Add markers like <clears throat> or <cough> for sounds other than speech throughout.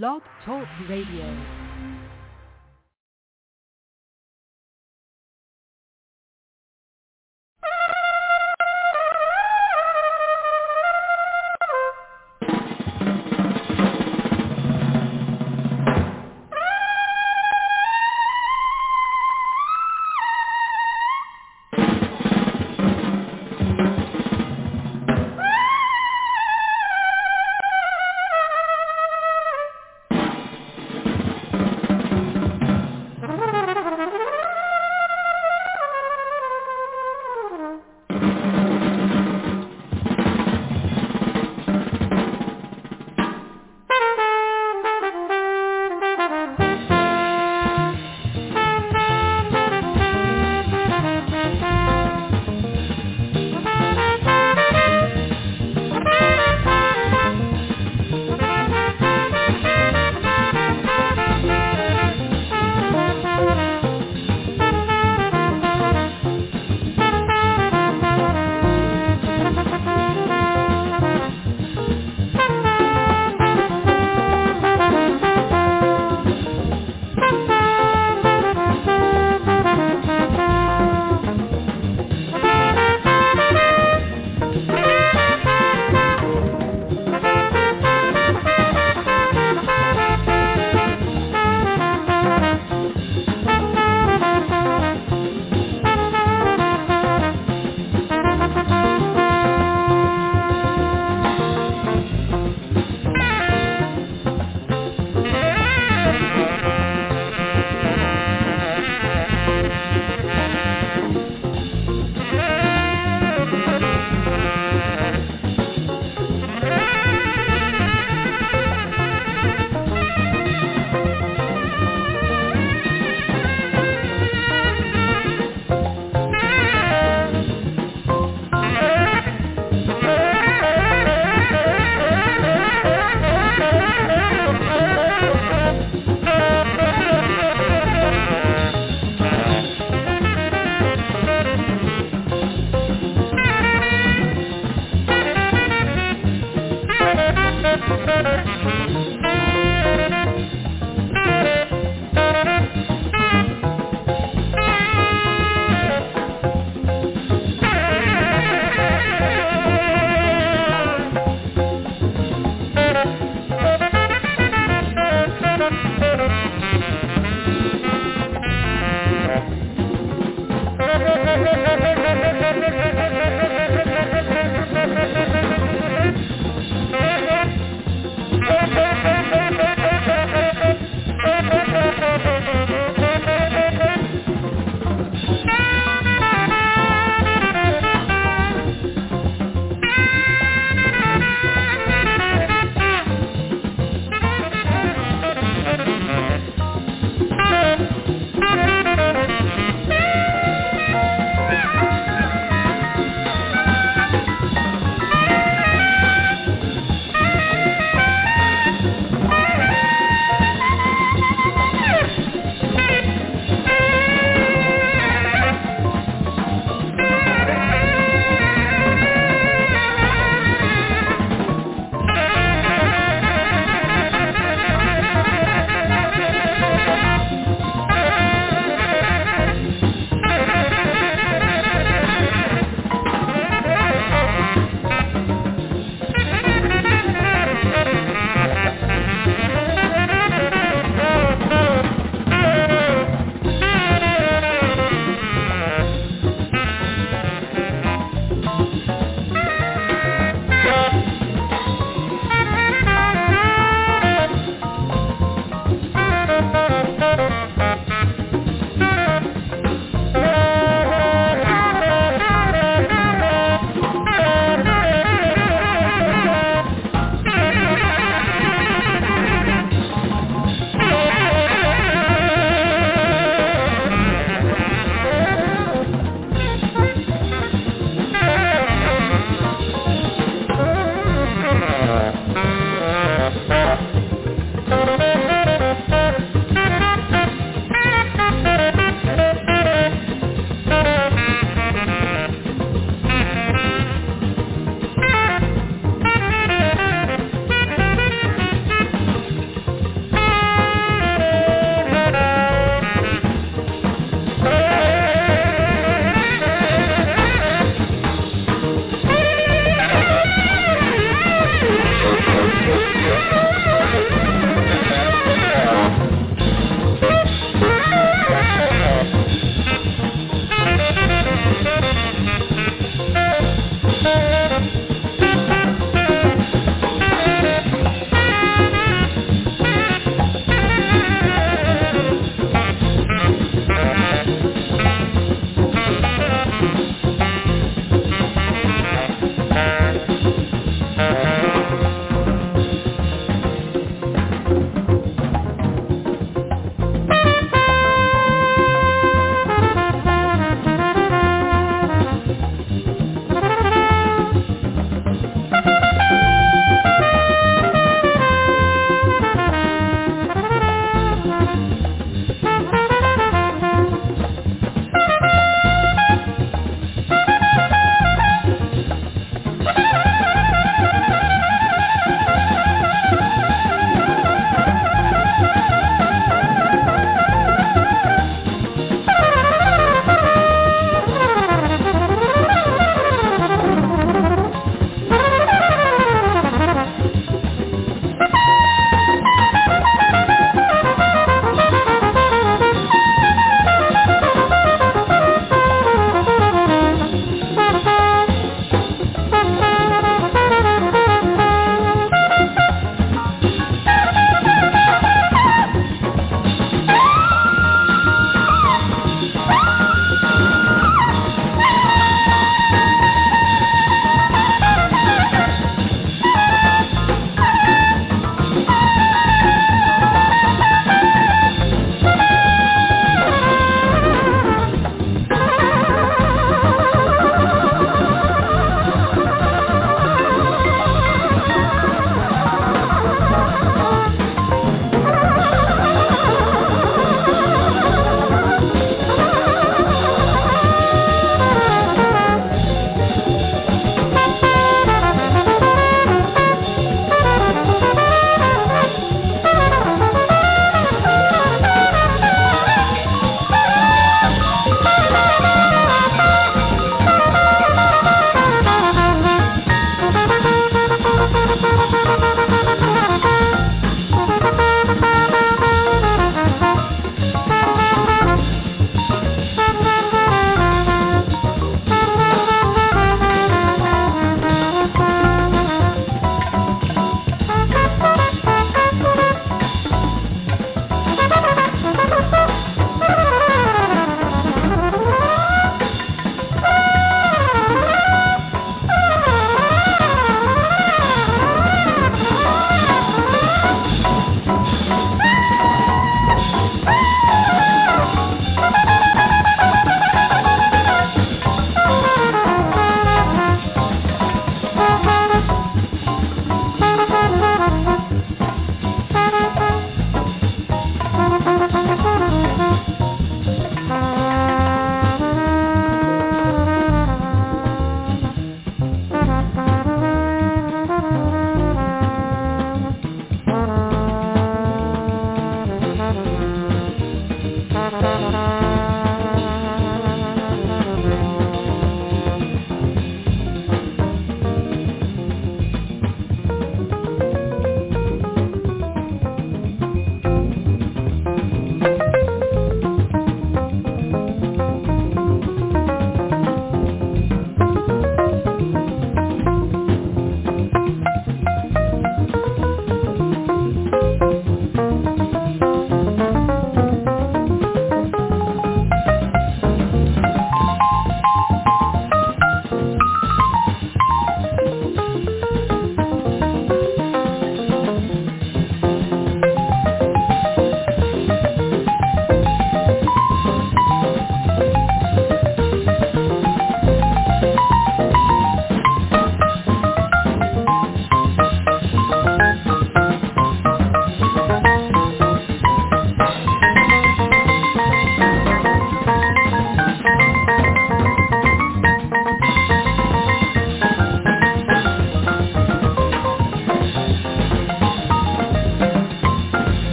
Blog Talk Radio.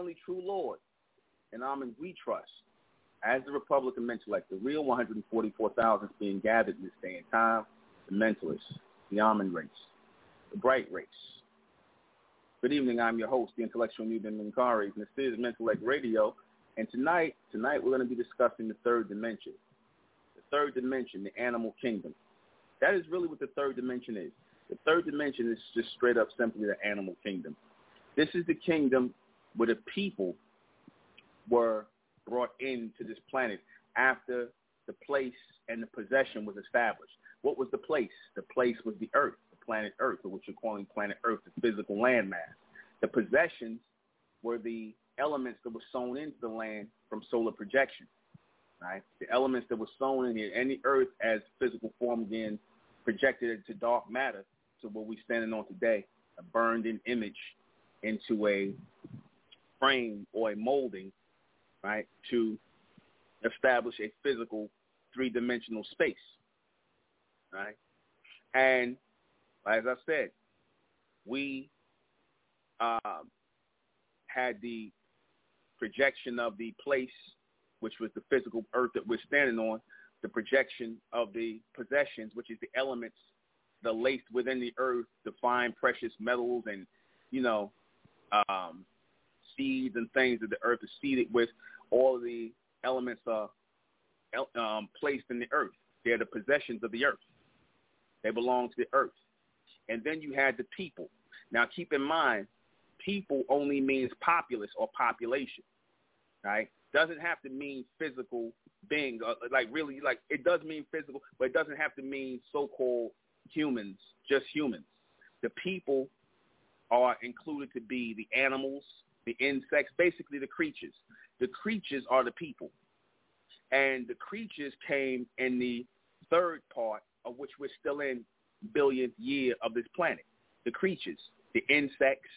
Only true Lord, and Amen we trust. As the Republican Mentellect, the real 144,000 is being gathered in this day and time, the mentalists, the Ahmen race, the bright race. Good evening, I'm your host, the intellectual Nuben Minkari, and this is Mentellect Radio. And tonight, tonight we're going to be discussing the third dimension. The third dimension, the animal kingdom. That is really what the third dimension is. The third dimension is just straight up simply the animal kingdom. This is the kingdom where the people were brought into this planet after the place and the possession was established. What was the place? The place was the earth, the planet Earth, or what you're calling planet Earth, the physical landmass. The possessions were the elements that were sown into the land from solar projection. Right? The elements that were sown in here, and the earth as physical form again projected into dark matter to what we're standing on today, a burned-in image into a frame or a molding, right, to establish a physical three-dimensional space, right? And as I said, we uh, had the projection of the place, which was the physical earth that we're standing on, the projection of the possessions, which is the elements the laced within the earth the fine precious metals and, you know, um, seeds and things that the earth is seeded with. All the elements are um, placed in the earth. They're the possessions of the earth. They belong to the earth. And then you had the people. Now keep in mind, people only means populace or population, right? Doesn't have to mean physical beings. Uh, like really, like it does mean physical, but it doesn't have to mean so-called humans, just humans. The people are included to be the animals, the insects, basically the creatures. The creatures are the people. And the creatures came in the third part of which we're still in billionth year of this planet. The creatures, the insects,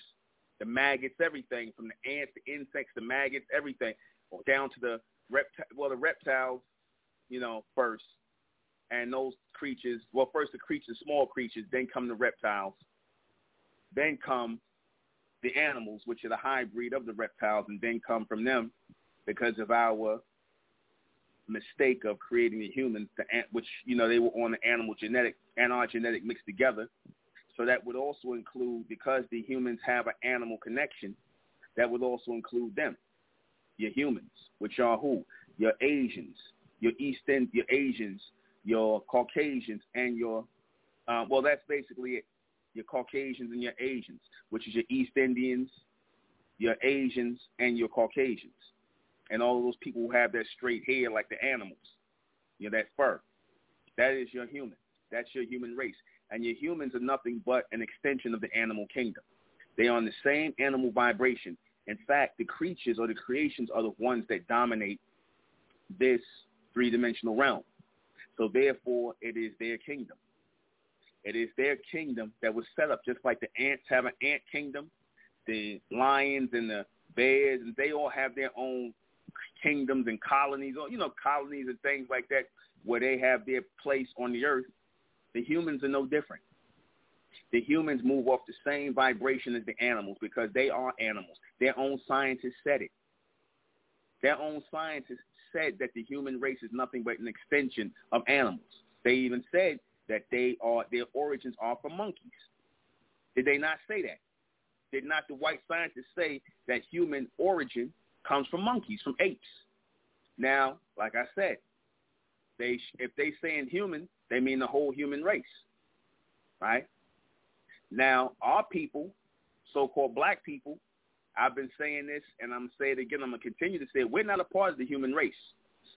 the maggots, everything from the ants, the insects, the maggots, everything, down to the reptile. Well, the reptiles, you know, first, and those creatures. Well, first the creatures, small creatures, then come the reptiles, then come the animals, which are the hybrid of the reptiles, and then come from them because of our mistake of creating the humans, the, which you know they were on the animal genetic and our genetic mixed together. So that would also include because the humans have an animal connection, that would also include them, your humans, which are who? Your Asians, your Eastern, your Asians, your Caucasians and your, uh, well, that's basically it. Your Caucasians and your Asians, which is your East Indians, your Asians, and your Caucasians. And all those people who have that straight hair like the animals, you know, that fur. That is your human. That's your human race. And your humans are nothing but an extension of the animal kingdom. They are on the same animal vibration. In fact, the creatures or the creations are the ones that dominate this three-dimensional realm. So therefore, it is their kingdom. It is their kingdom that was set up just like the ants have an ant kingdom, the lions and the bears, and they all have their own kingdoms and colonies, or you know, colonies and things like that, where they have their place on the earth. The humans are no different. The humans move off the same vibration as the animals because they are animals. Their own scientists said it. Their own scientists said that the human race is nothing but an extension of animals. They even said that they are their origins are from monkeys. Did they not say that? Did not the white scientists say that human origin comes from monkeys, from apes? Now, like I said, they if they say in human, they mean the whole human race, right? Now, our people, so-called black people, I've been saying this, and I'm saying it again. I'm gonna continue to say it. We're not a part of the human race.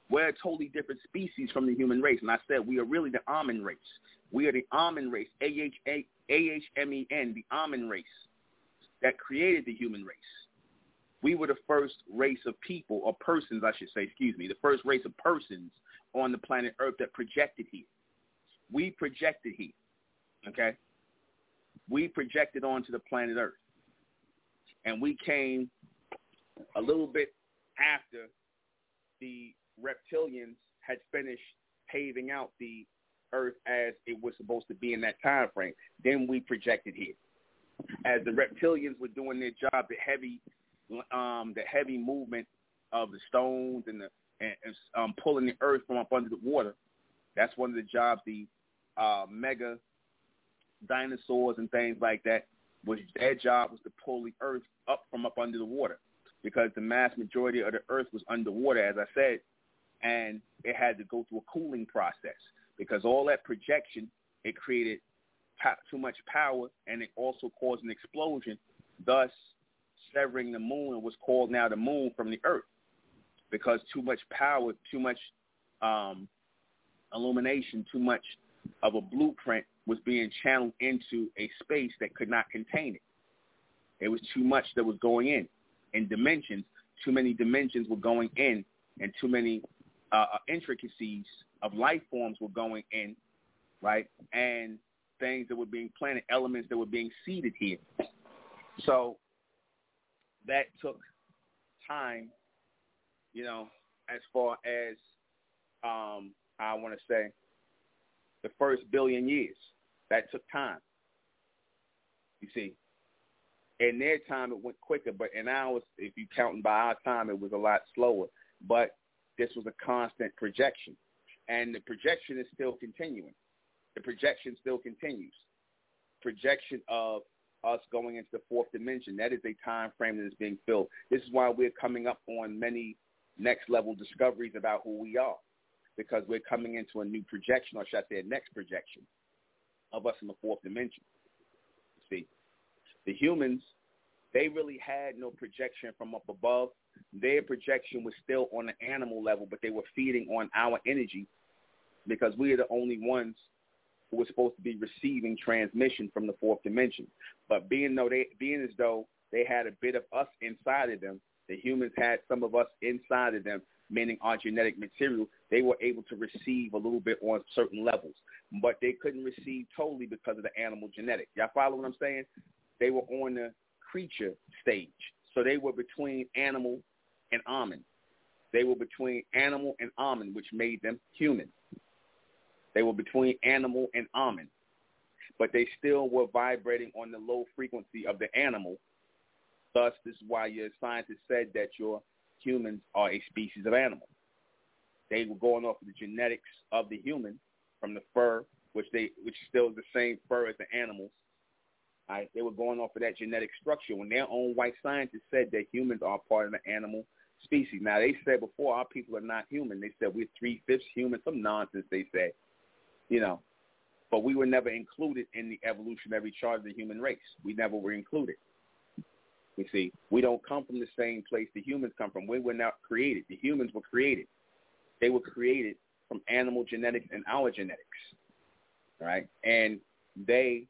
We're a totally different species from the human race. And I said we are really the Ahmen race. We are the Ahmen race, A-H-M-E-N, the Ahmen race that created the human race. We were the first race of people, or persons, I should say, excuse me, the first race of persons on the planet Earth that projected here. We projected here, okay? We projected onto the planet Earth and we came a little bit after the reptilians had finished paving out the Earth as it was supposed to be in that time frame. Then we projected here. As the reptilians were doing their job, the heavy, um, the heavy movement of the stones and the and, and um, pulling the earth from up under the water. That's one of the jobs the uh, mega dinosaurs and things like that was their job was to pull the earth up from up under the water because the mass majority of the earth was underwater, as I said, and it had to go through a cooling process because all that projection, it created too much power and it also caused an explosion, thus severing the moon was called now the moon from the earth because too much power, too much um, illumination, too much of a blueprint was being channeled into a space that could not contain it. It was too much that was going in. In dimensions, too many dimensions were going in and too many uh, uh, intricacies of life forms were going in, right? And things that were being planted, elements that were being seeded here. So that took time, you know, as far as um, I want to say the first billion years. That took time. You see, in their time it went quicker, but in ours, if you counting by our time, it was a lot slower. But this was a constant projection, and the projection is still continuing. The projection still continues. Projection of us going into the fourth dimension. That is a time frame that is being filled. This is why we're coming up on many next level discoveries about who we are, because we're coming into a new projection, or should I say, a next projection of us in the fourth dimension. See, the humans, they really had no projection from up above. Their projection was still on the animal level, but they were feeding on our energy because we are the only ones who were supposed to be receiving transmission from the fourth dimension. But being though they being as though they had a bit of us inside of them, the humans had some of us inside of them, meaning our genetic material, they were able to receive a little bit on certain levels. But they couldn't receive totally because of the animal genetic. Y'all follow what I'm saying? They were on the creature stage. So they were between animal and Ahmen. They were between animal and Ahmen, which made them human. They were between animal and Ahmen. But they still were vibrating on the low frequency of the animal. Thus, this is why your scientists said that your humans are a species of animal. They were going off of the genetics of the human from the fur, which they which still is the same fur as the animals. Right? They were going off of that genetic structure when their own white scientists said that humans are part of the animal species. Now they said before our people are not human. They said we're three fifths human. Some nonsense they said you know. But we were never included in the evolutionary chart of the human race. We never were included. You see, we don't come from the same place the humans come from. We were not created. The humans were created. They were created from animal genetics and our genetics, right? And they,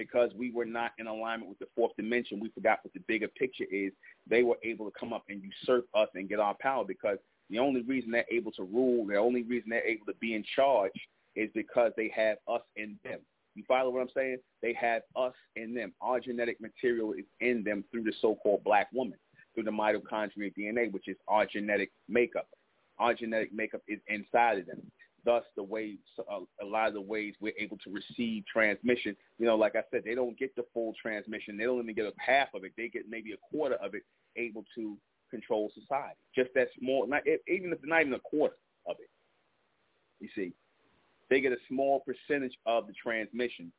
because we were not in alignment with the fourth dimension, we forgot what the bigger picture is. They were able to come up and usurp us and get our power because the only reason they're able to rule, the only reason they're able to be in charge is because they have us in them. You follow what I'm saying? They have us in them. Our genetic material is in them through the so-called black woman, through the mitochondrial DNA, which is our genetic makeup. Our genetic makeup is inside of them. Thus, the way uh, a lot of the ways we're able to receive transmission, you know, like I said, they don't get the full transmission. They don't even get a half of it. They get maybe a quarter of it, able to control society. Just that small, not even if not even a quarter of it. You see, they get a small percentage of the transmission,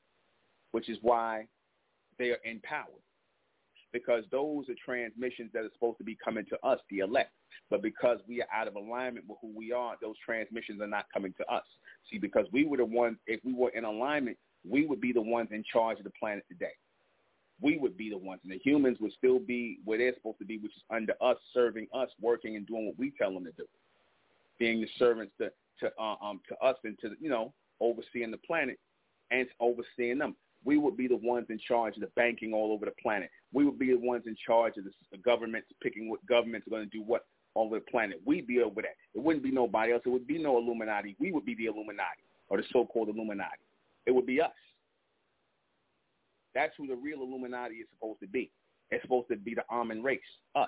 which is why they are in power. Because those are transmissions that are supposed to be coming to us, the elect. But because we are out of alignment with who we are, those transmissions are not coming to us. See, because we were the ones, if we were in alignment, we would be the ones in charge of the planet today we would be the ones, and the humans would still be where they're supposed to be, which is under us, serving us, working and doing what we tell them to do, being the servants to to uh, um to us and to you know overseeing the planet and overseeing them. We would be the ones in charge of the banking all over the planet. We would be the ones in charge of the, governments picking what governments are going to do what all over the planet. We'd be over that. It wouldn't be nobody else. It would be no Illuminati. We would be the Illuminati or the so-called Illuminati. It would be us. That's who the real Illuminati is supposed to be. It's supposed to be the Amun race, us.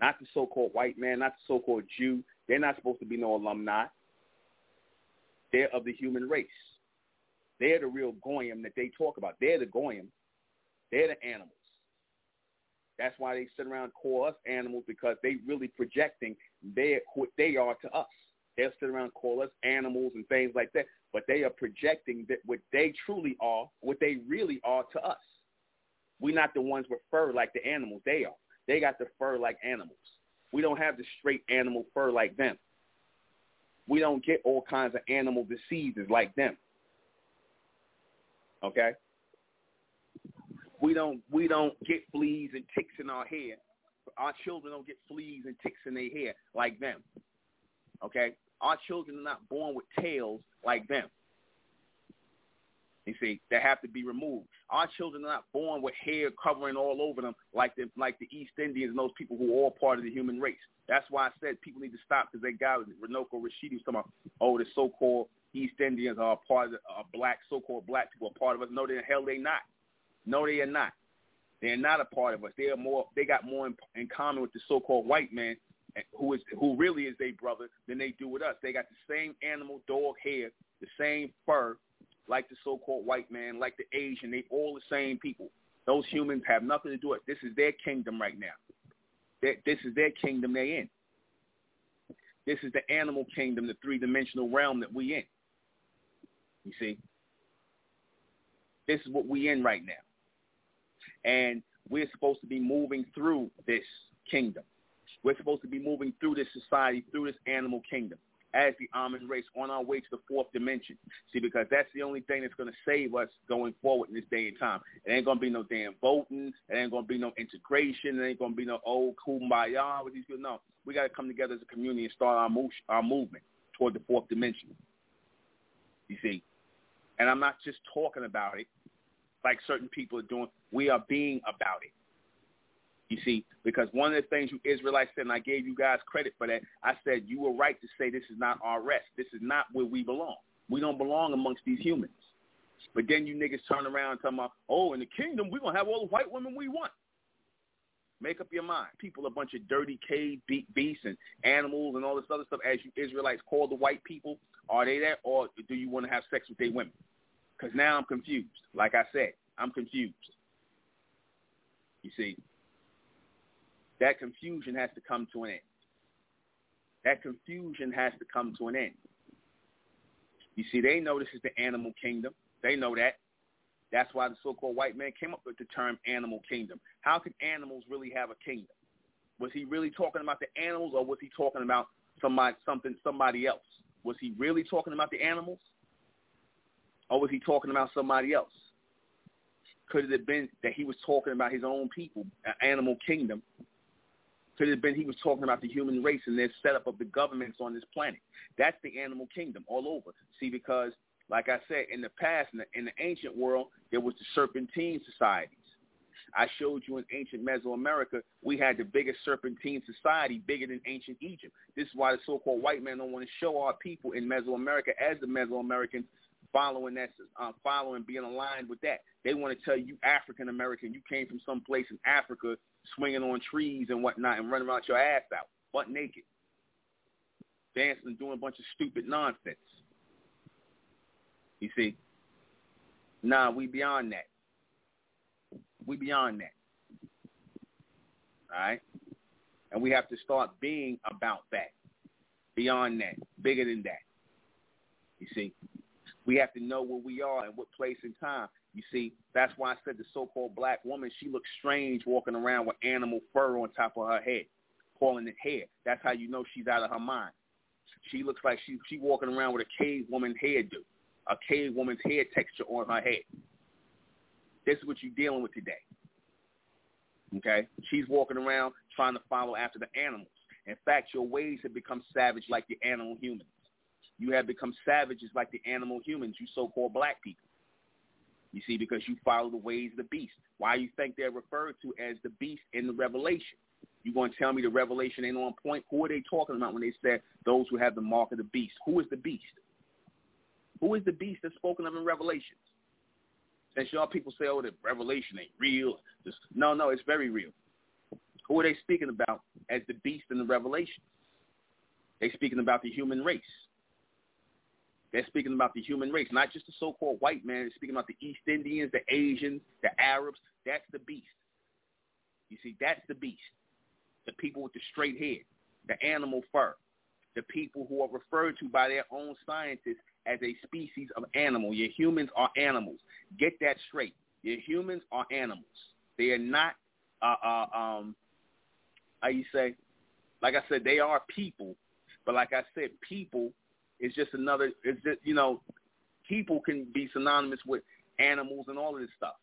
Not the so-called white man, not the so-called Jew. They're not supposed to be no alumni. They're of the human race. They're the real goyim that they talk about. They're the goyim. They're the animals. That's why they sit around and call us animals because they really projecting their what they are to us. They'll sit around and call us animals and things like that, but they are projecting that what they truly are, what they really are to us. We're not the ones with fur like the animals. They are. They got the fur like animals. We don't have the straight animal fur like them. We don't get all kinds of animal diseases like them. Okay? We don't we don't get fleas and ticks in our hair. Our children don't get fleas and ticks in their hair like them. Okay? Our children are not born with tails like them. You see, they have to be removed. Our children are not born with hair covering all over them like the like the East Indians and those people who are all part of the human race. That's why I said people need to stop because they got Runoko Rashidi was talking about, oh, the so-called East Indians are part of black, so-called black people are part of us. No, the hell they not. No, they are not. They're not a part of us. They are more. They got more in, in common with the so-called white man, who is who really is their brother, than they do with us. They got the same animal dog hair, the same fur, like the so-called white man, like the Asian. They all the same people. Those humans have nothing to do with. This is their kingdom right now. This is their kingdom they in. This is the animal kingdom, the three-dimensional realm that we in. You see? This is what we're in right now. And we're supposed to be moving through this kingdom. We're supposed to be moving through this society, through this animal kingdom as the Amun race on our way to the fourth dimension. See, because that's the only thing that's going to save us going forward in this day and time. It ain't going to be no damn voting. It ain't going to be no integration. It ain't going to be no old kumbaya with these people. No, we got to come together as a community and start our, move, our movement toward the fourth dimension. You see, and I'm not just talking about it like certain people are doing. We are being about it. You see, because one of the things you Israelites said, and I gave you guys credit for that, I said you were right to say this is not our rest. This is not where we belong. We don't belong amongst these humans. But then you niggas turn around and talk about, oh, in the kingdom, we're going to have all the white women we want. Make up your mind. People a bunch of dirty cave beasts and animals and all this other stuff, as you Israelites call the white people. Are they that, or do you want to have sex with their women? Because now I'm confused. Like I said, I'm confused. You see, that confusion has to come to an end. That confusion has to come to an end. You see, they know this is the animal kingdom. They know that. That's why the so-called white man came up with the term animal kingdom. How can animals really have a kingdom? Was he really talking about the animals or was he talking about somebody something somebody else? Was he really talking about the animals? Or was he talking about somebody else? Could it have been that he was talking about his own people, animal kingdom, could it have been he was talking about the human race and their setup of the governments on this planet. That's the animal kingdom all over. See, because like I said, in the past, in the, in the ancient world, there was the serpentine societies. I showed you in ancient Mesoamerica, we had the biggest serpentine society, bigger than ancient Egypt. This is why the so-called white man don't want to show our people in Mesoamerica as the Mesoamericans following that, uh, following being aligned with that. They want to tell you African American, you came from some place in Africa swinging on trees and whatnot and running around your ass out, butt naked, dancing and doing a bunch of stupid nonsense. You see? Nah, we beyond that. We beyond that. All right? And we have to start being about that, beyond that, bigger than that. You see? We have to know where we are and what place and time. You see, that's why I said the so-called black woman, she looks strange walking around with animal fur on top of her head, calling it hair. That's how you know she's out of her mind. She looks like she she walking around with a cave woman hairdo, a cave woman's hair texture on her head. This is what you're dealing with today. Okay? She's walking around trying to follow after the animals. In fact, your ways have become savage like the animal humans. You have become savages like the animal humans, you so-called black people. You see, because you follow the ways of the beast. Why you think they're referred to as the beast in the Revelation? You going to tell me the Revelation ain't on point? Who are they talking about when they said those who have the mark of the beast? Who is the beast? Who is the beast that's spoken of in Revelations? Since y'all people say, oh, the Revelation ain't real. Just, no, no, it's very real. Who are they speaking about as the beast in the Revelation? They're speaking about the human race. They're speaking about the human race, not just the so-called white man. They're speaking about the East Indians, the Asians, the Arabs. That's the beast. You see, that's the beast. The people with the straight head, the animal fur, the people who are referred to by their own scientists as a species of animal. Your humans are animals. Get that straight. Your humans are animals. They are not, uh, uh, um, how you say, like I said, they are people. But like I said, people is just another, it's just, you know, people can be synonymous with animals and all of this stuff.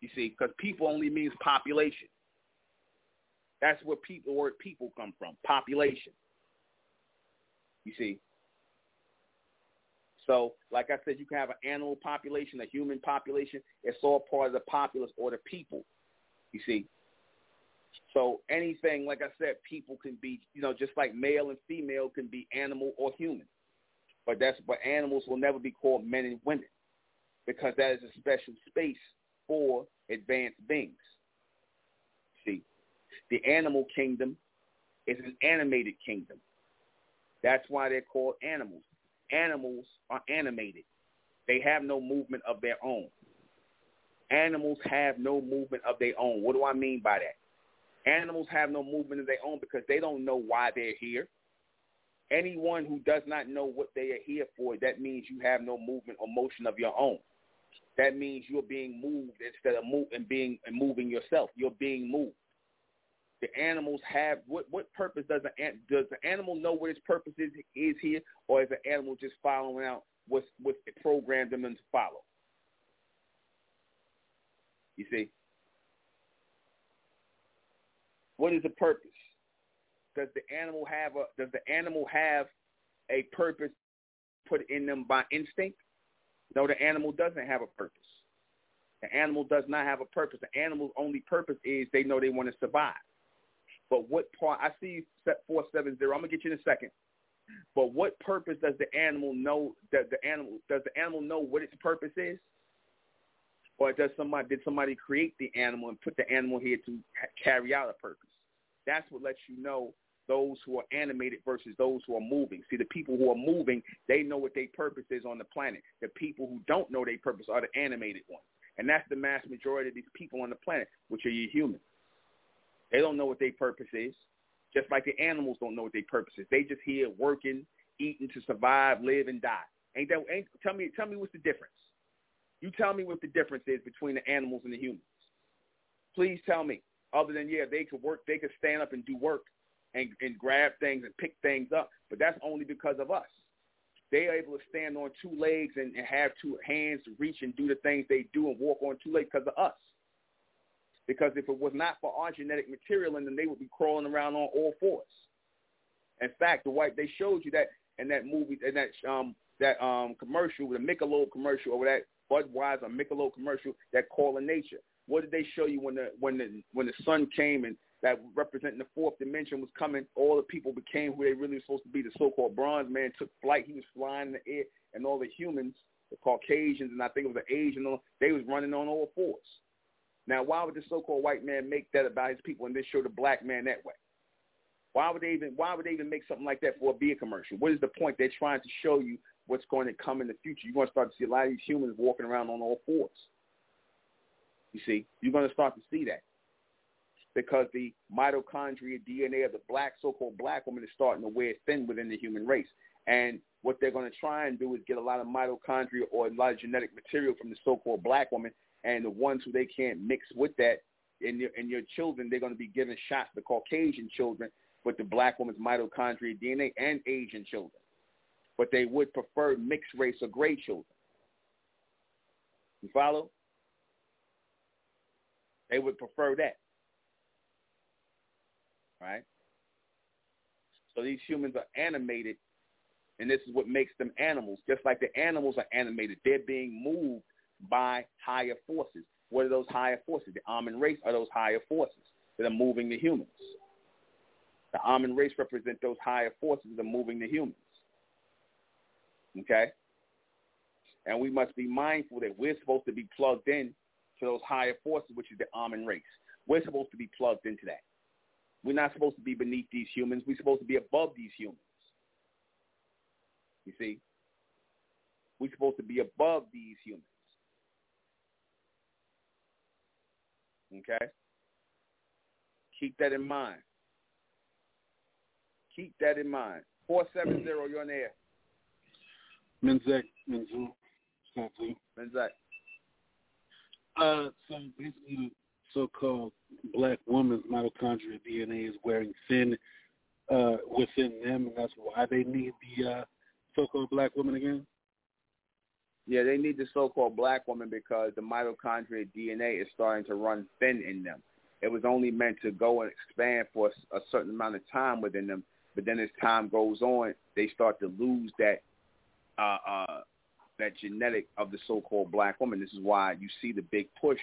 You see, because people only means population. That's where people, where people come from, population. You see, so, like I said, you can have an animal population, a human population. It's all part of the populace or the people. You see. So anything, like I said, people can be, you know, just like male and female can be animal or human. But that's but animals will never be called men and women because that is a special space for advanced beings. See, the animal kingdom is an animated kingdom. That's why they're called animals animals are animated. They have no movement of their own. Animals have no movement of their own. What do I mean by that? Animals have no movement of their own because they don't know why they're here. Anyone who does not know what they are here for, that means you have no movement or motion of your own. That means you're being moved instead of moving being and moving yourself. You're being moved the animals have what what purpose does the does the animal know what its purpose is is here, or is the animal just following out what's what it programmed them to follow? You see, what is the purpose? Does the animal have a does the animal have a purpose put in them by instinct? No, the animal doesn't have a purpose. The animal does not have a purpose. The animal's only purpose is they know they want to survive. But what part? I see set four seven zero. I'm gonna get you in a second. But what purpose does the animal know? That the animal does the animal know what its purpose is, or does somebody did somebody create the animal and put the animal here to carry out a purpose? That's what lets you know those who are animated versus those who are moving. See, the people who are moving, they know what their purpose is on the planet. The people who don't know their purpose are the animated ones. And that's the mass majority of these people on the planet, which are you humans. They don't know what their purpose is. Just like the animals don't know what their purpose is. They just here working, eating to survive, live, and die. Ain't that? Ain't, tell me. Tell me what's the difference. You tell me what the difference is between the animals and the humans. Please tell me. Other than yeah, they could work. They could stand up and do work, and and grab things and pick things up. But that's only because of us. They are able to stand on two legs and, and have two hands to reach and do the things they do and walk on two legs because of us. Because if it was not for our genetic material, then they would be crawling around on all fours. In fact, the white they showed you that in that movie, in that um that um commercial, the Michelob commercial, or that Budweiser Michelob commercial, that Call of Nature. What did they show you when the when the when the sun came and that representing the fourth dimension was coming? All the people became who they really were supposed to be. The so-called bronze man took flight. He was flying in the air, and all the humans, the Caucasians, and I think it was the Asian, they was running on all fours. Now, why would the so-called white man make that about his people and then show the black man that way? Why would they even Why would they even make something like that for a beer commercial? What is the point? They're trying to show you what's going to come in the future. You're going to start to see a lot of these humans walking around on all fours. You see, you're going to start to see that because the mitochondria DNA of the black so-called black woman is starting to wear thin within the human race. And what they're going to try and do is get a lot of mitochondria or a lot of genetic material from the so-called black woman and the ones who they can't mix with that in your, in your children, they're going to be given shots, the Caucasian children, with the black woman's mitochondria DNA and Asian children. But they would prefer mixed race or gray children. You follow? They would prefer that. Right? So these humans are animated, and this is what makes them animals. Just like the animals are animated, they're being moved by higher forces. What are those higher forces? The Ahmen race are those higher forces that are moving the humans. The Ahmen race represent those higher forces that are moving the humans. Okay? And we must be mindful that we're supposed to be plugged in to those higher forces, which is the Ahmen race. We're supposed to be plugged into that. We're not supposed to be beneath these humans. We're supposed to be above these humans. You see? We're supposed to be above these humans. Okay? Keep that in mind. Keep that in mind. 470, you're on air. Menzek, Menzu, Menzek. Uh, so basically, so-called black woman's mitochondrial DNA is wearing thin uh, within them, and that's why they need the uh, so-called black woman again. Yeah, they need the so-called black woman because the mitochondrial DNA is starting to run thin in them. It was only meant to go and expand for a certain amount of time within them, but then as time goes on, they start to lose that uh, uh, that genetic of the so-called black woman. This is why you see the big push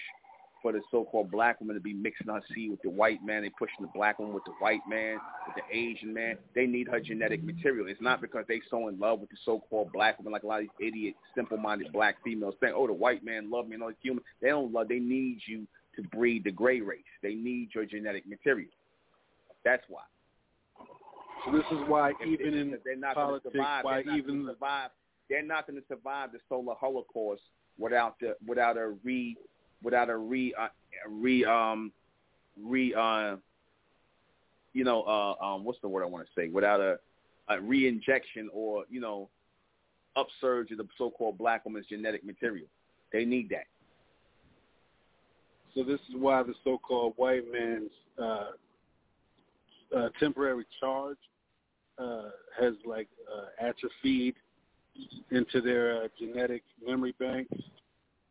for the so-called black woman to be mixing her seed with the white man. They pushing the black woman with the white man, with the Asian man. They need her genetic material. It's not because they so in love with the so-called black woman like a lot of these idiot, simple-minded black females think, oh, the white man love me and all these human. They don't love. They need you to breed the gray race. They need your genetic material. That's why. So this is why even in they're not politics, survive, why they're even survive, they're not going to survive the solar holocaust without the without a re without a re uh, re um re uh you know uh um what's the word I want to say without a a re-injection or you know upsurge of the so-called black woman's genetic material. They need that. So this is why the so-called white man's uh, uh, temporary charge uh, has like uh, atrophied into their uh, genetic memory banks,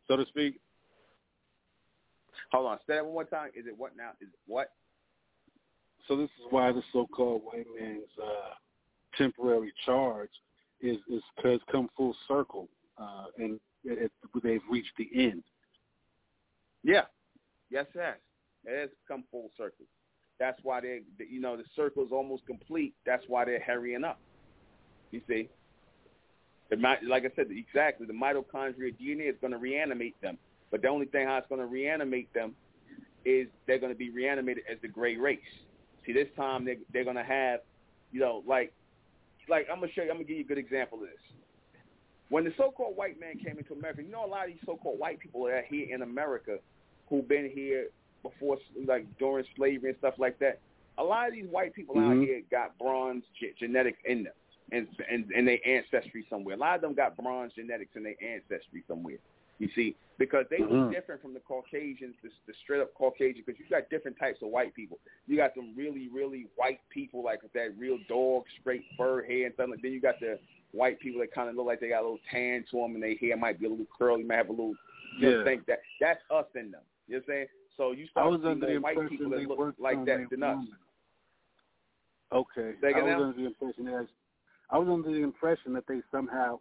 so to speak. Hold on, say that one more time. Is it what now? Is it what? So this is why the so-called white man's uh, temporary charge is is has come full circle, uh, and it, it, they've reached the end. Yeah, yes, it has. It has come full circle. That's why they, you know, the circle is almost complete. That's why they're hurrying up. You see, the, like I said, exactly. The mitochondria DNA is going to reanimate them. But the only thing how it's going to reanimate them is they're going to be reanimated as the gray race. See, this time they they're going to have, you know, like, like I'm gonna show you. I'm gonna give you a good example of this. When the so-called white man came into America, you know, a lot of these so-called white people that are here in America who've been here before, like during slavery and stuff like that. A lot of these white people mm-hmm. out here got bronze ge- genetics in them, and and and their ancestry somewhere. A lot of them got bronze genetics in their ancestry somewhere. You see, because they mm-hmm. were different from the Caucasians, the, the straight up Caucasian. Because you got different types of white people. You got some really, really white people, like with that real dog, straight fur hair and stuff. Like then you got the white people that kind of look like they got a little tan to them, and their hair might be a little curly, might have a little. You yeah. think that that's us in them. You know what I'm saying? So you start I was seeing more the white people that look like that than us. Okay. Say I was now? under the impression that I was under the impression that they somehow,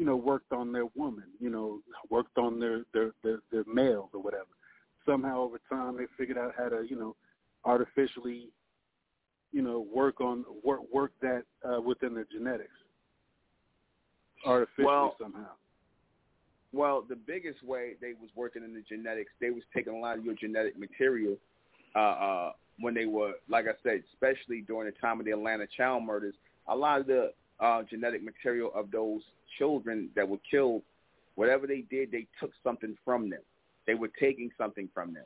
you know, worked on their woman, you know, worked on their their their, their males or whatever. Somehow over time they figured out how to, you know, artificially, you know, work on work work that uh, within their genetics. Artificially Well, somehow. Well, the biggest way they was working in the genetics, they was taking a lot of your genetic material uh, uh, when they were, like I said, especially during the time of the Atlanta child murders. A lot of the uh, genetic material of those children that were killed, whatever they did, they took something from them. They were taking something from them.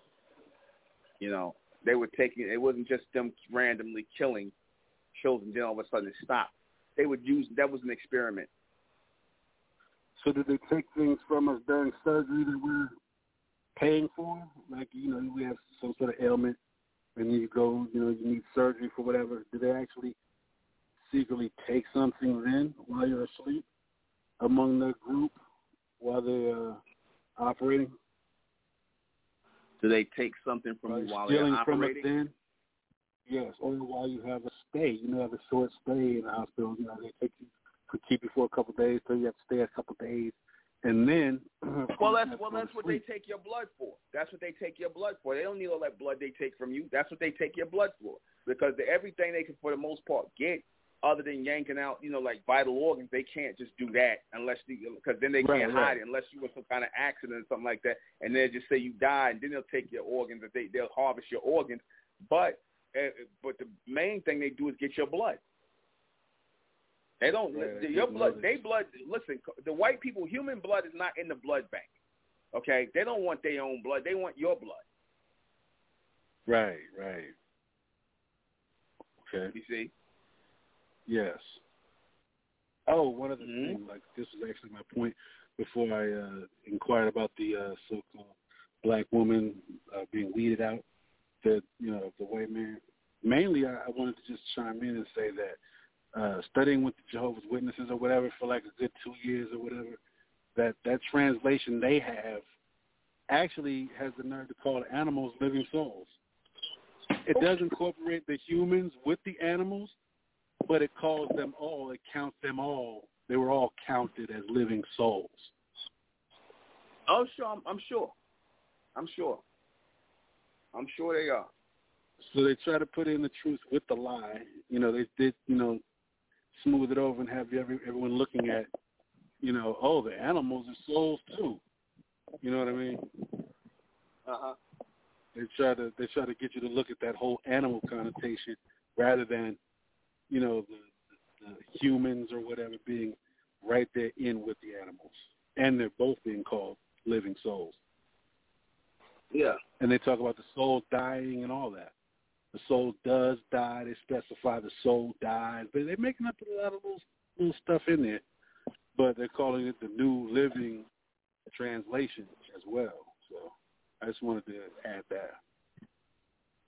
You know, they were taking. It wasn't just them randomly killing children. Then all of a sudden it stopped. They would use. That was an experiment. So did they take things from us during surgery that we're paying for? Like, you know, we have some sort of ailment and you go, you know, you need surgery for whatever. Do they actually secretly take something then while you're asleep among the group while they're uh, operating? Do they take something from you while they're stealing from us operating? then? Yes, or while you have a stay. You know, have a short stay in the hospital. You know, they take you could keep you for a couple of days, so you have to stay a couple of days, and then. <clears throat> Well, that's well, that's what they take your blood for. That's what they take your blood for. They don't need all that blood they take from you. That's what they take your blood for. Because the, everything they can, for the most part, get other than yanking out, you know, like vital organs, they can't just do that unless because then they Right, can't right. hide it unless you were some kind of accident or something like that, and they'll just say you died, and then they'll take your organs, and they they'll harvest your organs. But uh, but the main thing they do is get your blood. They don't. Right. Your blood. They blood. Listen, the white people. Human blood is not in the blood bank. Okay, they don't want their own blood. They want your blood. Right. Right. Okay. You see. Yes. Oh, one other mm-hmm. thing. Like this is actually my point before I uh, inquired about the uh, so-called black woman uh, being weeded out. The you know the white man. Mainly, I, I wanted to just chime in and say that uh, studying with the Jehovah's Witnesses or whatever for like a good two years or whatever, that that translation they have actually has the nerve to call animals living souls. It does incorporate the humans with the animals, but it calls them all, it counts them all. They were all counted as living souls. Oh, sure. I'm, I'm sure. I'm sure. I'm sure they are. So they try to put in the truth with the lie. You know, they did, you know, smooth it over and have every, everyone looking at, you know, oh, the animals are souls too. You know what I mean? Uh huh. They try to they try to get you to look at that whole animal connotation rather than, you know, the, the, the humans or whatever being right there in with the animals, and they're both being called living souls. Yeah. And they talk about the soul dying and all that. The soul does die. They specify the soul dies, but they're making up a lot of little, little stuff in there. But they're calling it the New Living Translation as well. So I just wanted to add that.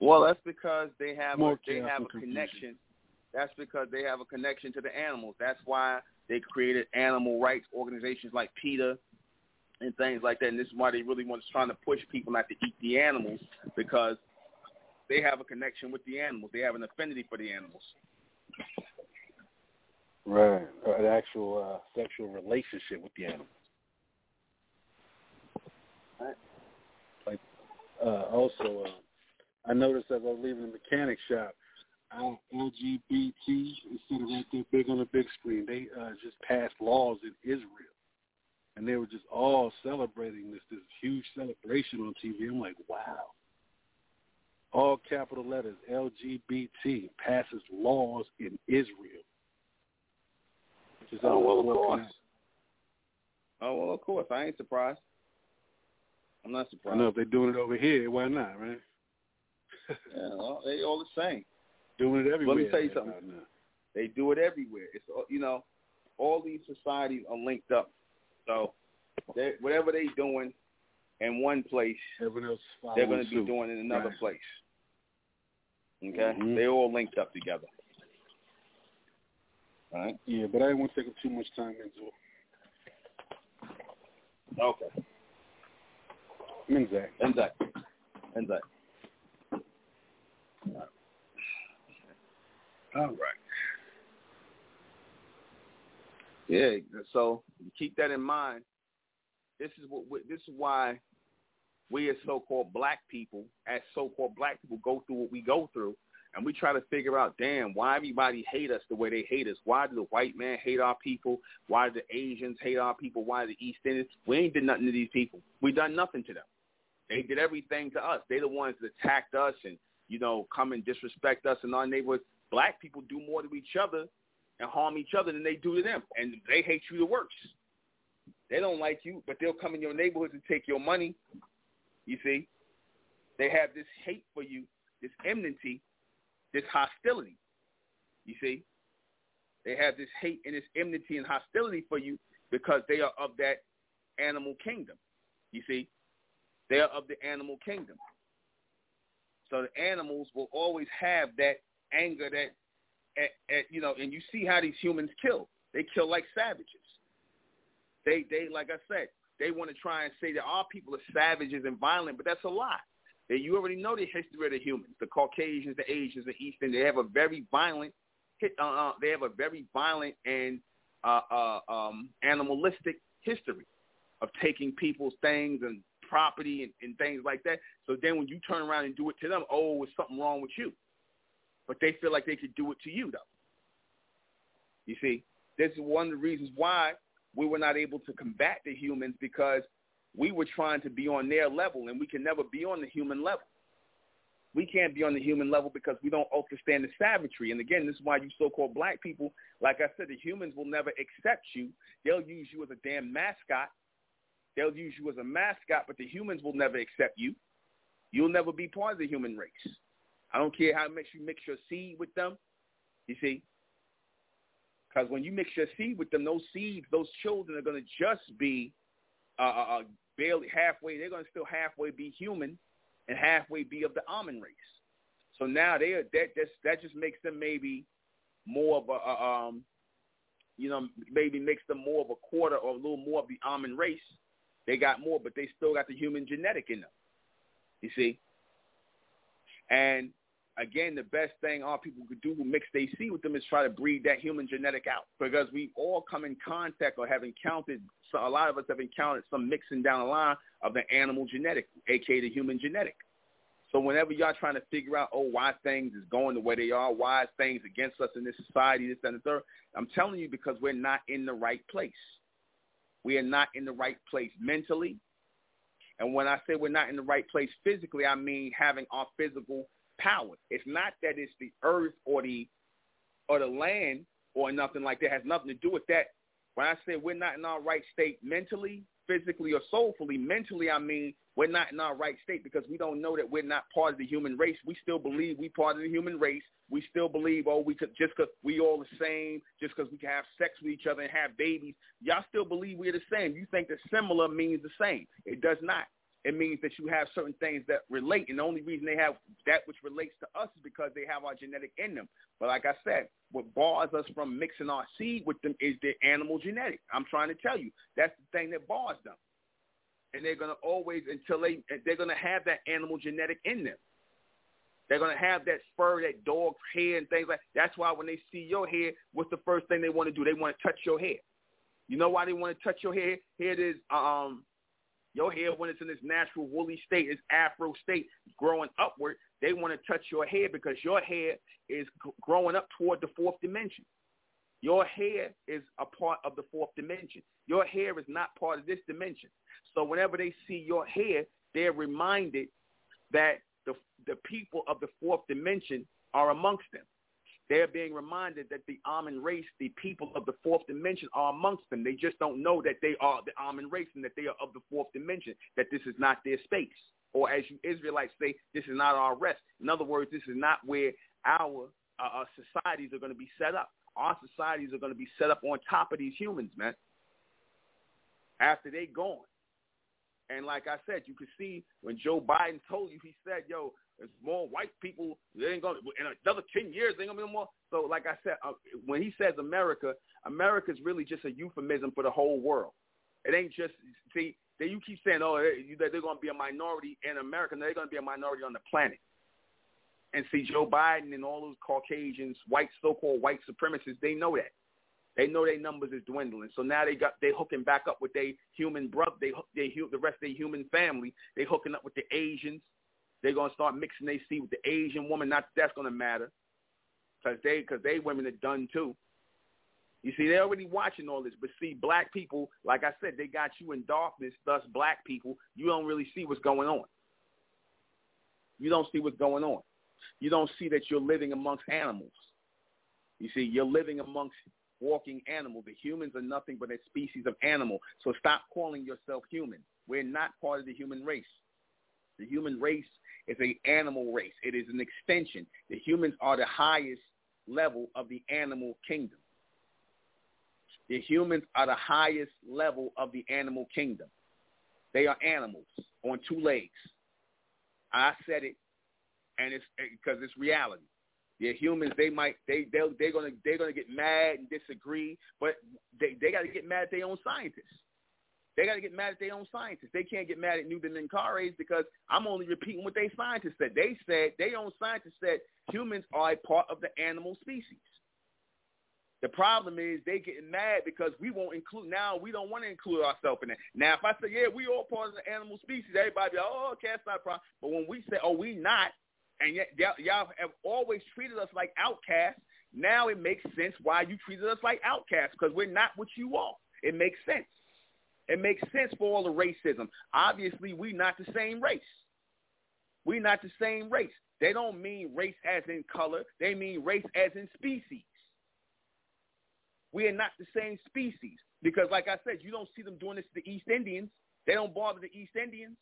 Well, that's because they have More a, they have a connection. That's because they have a connection to the animals. That's why they created animal rights organizations like PETA and things like that. And this is why they really want to trying to push people not to eat the animals because they have a connection with the animals. They have an affinity for the animals. Right, an actual uh, sexual relationship with the animals. Right. Like, uh, also, uh, I noticed as I was leaving the mechanic shop, LGBT instead of right there big on the big screen, they uh, just passed laws in Israel and they were just all celebrating this this huge celebration on TV. I'm like, wow. All capital letters, LGBT passes laws in Israel. oh well, of course. Oh well, of course. I ain't surprised. I'm not surprised. I know if they're doing it over here, why not, right? yeah, well, they all the same. Doing it everywhere. Let me tell you something. They do it everywhere. It's you know, all these societies are linked up so whatever they're doing in one place, they're going to be doing in another right. place. Okay, mm-hmm. they all linked up together. All right. Yeah, but I won't take up too much time into it. Okay. Menzak. Menzak. Menzak. All right. Yeah, so keep that in mind. This is what this is why we as so-called black people, as so-called black people, go through what we go through, and we try to figure out, damn, why everybody hate us the way they hate us? Why do the white man hate our people? Why do the Asians hate our people? Why the East Indians? We ain't did nothing to these people. We done nothing to them. They did everything to us. They the ones that attacked us and you know come and disrespect us in our neighborhood. Black people do more to each other and harm each other than they do to them. And they hate you the worst. They don't like you, but they'll come in your neighborhoods and take your money. You see? They have this hate for you, this enmity, this hostility. You see? They have this hate and this enmity and hostility for you because they are of that animal kingdom. You see? They are of the animal kingdom. So the animals will always have that anger, that at, at, you know, and you see how these humans kill. They kill like savages. They, they, like I said, they want to try and say that our people are savages and violent, but that's a lie. That you already know the history of the humans, the Caucasians, the Asians, the Eastern. They have a very violent, uh, uh, they have a very violent and uh, uh, um, animalistic history of taking people's things and property and, and things like that. So then when you turn around and do it to them, oh, it's something wrong with you but they feel like they could do it to you, though. You see, this is one of the reasons why we were not able to combat the humans because we were trying to be on their level, and we can never be on the human level. We can't be on the human level because we don't understand the savagery. And again, this is why you so-called black people, like I said, the humans will never accept you. They'll use you as a damn mascot. They'll use you as a mascot, but the humans will never accept you. You'll never be part of the human race. I don't care how much you mix your seed with them. You see, because when you mix your seed with them, those seeds, those children are going to just be uh, uh, uh, barely halfway. They're going to still halfway be human and halfway be of the Ahmen race. So now they are, that that's, that just makes them maybe more of a, a um, you know, maybe makes them more of a quarter or a little more of the Ahmen race. They got more, but they still got the human genetic in them. You see, and again, the best thing our people could do who mix they see with them is try to breed that human genetic out because we all come in contact or have encountered, so a lot of us have encountered some mixing down the line of the animal genetic, aka the human genetic. So whenever y'all trying to figure out, oh, why things is going the way they are, why things against us in this society, this and the third, I'm telling you because we're not in the right place. We are not in the right place mentally. And when I say we're not in the right place physically, I mean having our physical power. It's not that it's the earth or the or the land or nothing like that. It has nothing to do with that. When I say we're not in our right state mentally, physically, or soulfully, mentally, I mean we're not in our right state because we don't know that we're not part of the human race. We still believe we part of the human race. We still believe, oh, we could just because we all the same, just because we can have sex with each other and have babies. Y'all still believe we're the same. You think that similar means the same. It does not it means that you have certain things that relate. And the only reason they have that which relates to us is because they have our genetic in them. But like I said, what bars us from mixing our seed with them is their animal genetic. I'm trying to tell you. That's the thing that bars them. And they're going to always, until they, they're going to have that animal genetic in them. They're going to have that fur, that dog hair and things like that. That's why when they see your hair, what's the first thing they want to do? They want to touch your hair. You know why they want to touch your hair? Here it is, um, your hair, when it's in its natural woolly state, its afro state, growing upward, they want to touch your hair because your hair is growing up toward the fourth dimension. Your hair is a part of the fourth dimension. Your hair is not part of this dimension. So whenever they see your hair, they're reminded that the, the people of the fourth dimension are amongst them. They're being reminded that the Ahmen race, the people of the fourth dimension, are amongst them. They just don't know that they are the Ahmen race and that they are of the fourth dimension, that this is not their space. Or as you Israelites say, this is not our rest. In other words, this is not where our uh, societies are going to be set up. Our societies are going to be set up on top of these humans, man, after they're gone. And like I said, you could see when Joe Biden told you, he said, yo, there's more white people. They ain't gonna in another ten years. They ain't gonna be no more. So, like I said, uh, when he says America, America is really just a euphemism for the whole world. It ain't just see. That you keep saying, oh, that they're gonna be a minority in America. No, they're gonna be a minority on the planet. And see, Joe Biden and all those Caucasians, white so-called white supremacists, they know that. They know their numbers is dwindling. So now they got they hooking back up with their human brother. They they the rest of their human family. They hooking up with the Asians. They're gonna start mixing they see with the Asian woman. Not that's gonna matter, cause they cause they women are done too. You see, they're already watching all this. But see, black people, like I said, they got you in darkness. Thus, black people, you don't really see what's going on. You don't see what's going on. You don't see that you're living amongst animals. You see, you're living amongst walking animals. The humans are nothing but a species of animal. So stop calling yourself human. We're not part of the human race. The human race is an animal race. It is an extension. The humans are the highest level of the animal kingdom. The humans are the highest level of the animal kingdom. They are animals on two legs. I said it, and it's eh, because it's reality. They're humans. They might they they they're gonna they're gonna get mad and disagree, but they they got to get mad at their own scientists. They got to get mad at their own scientists. They can't get mad at Nuben Menkarayzz because I'm only repeating what they scientists said. They said their own scientists said humans are a part of the animal species. The problem is they getting mad because we won't include now. We don't want to include ourselves in it. Now, if I say yeah, we all part of the animal species, everybody be like, oh, okay, that's not a problem. But when we say oh, we not, and yet y'all have always treated us like outcasts. Now it makes sense why you treated us like outcasts because we're not what you are. It makes sense. It makes sense for all the racism. Obviously, we're not the same race. We're not the same race. They don't mean race as in color. They mean race as in species. We are not the same species because, like I said, you don't see them doing this to the East Indians. They don't bother the East Indians.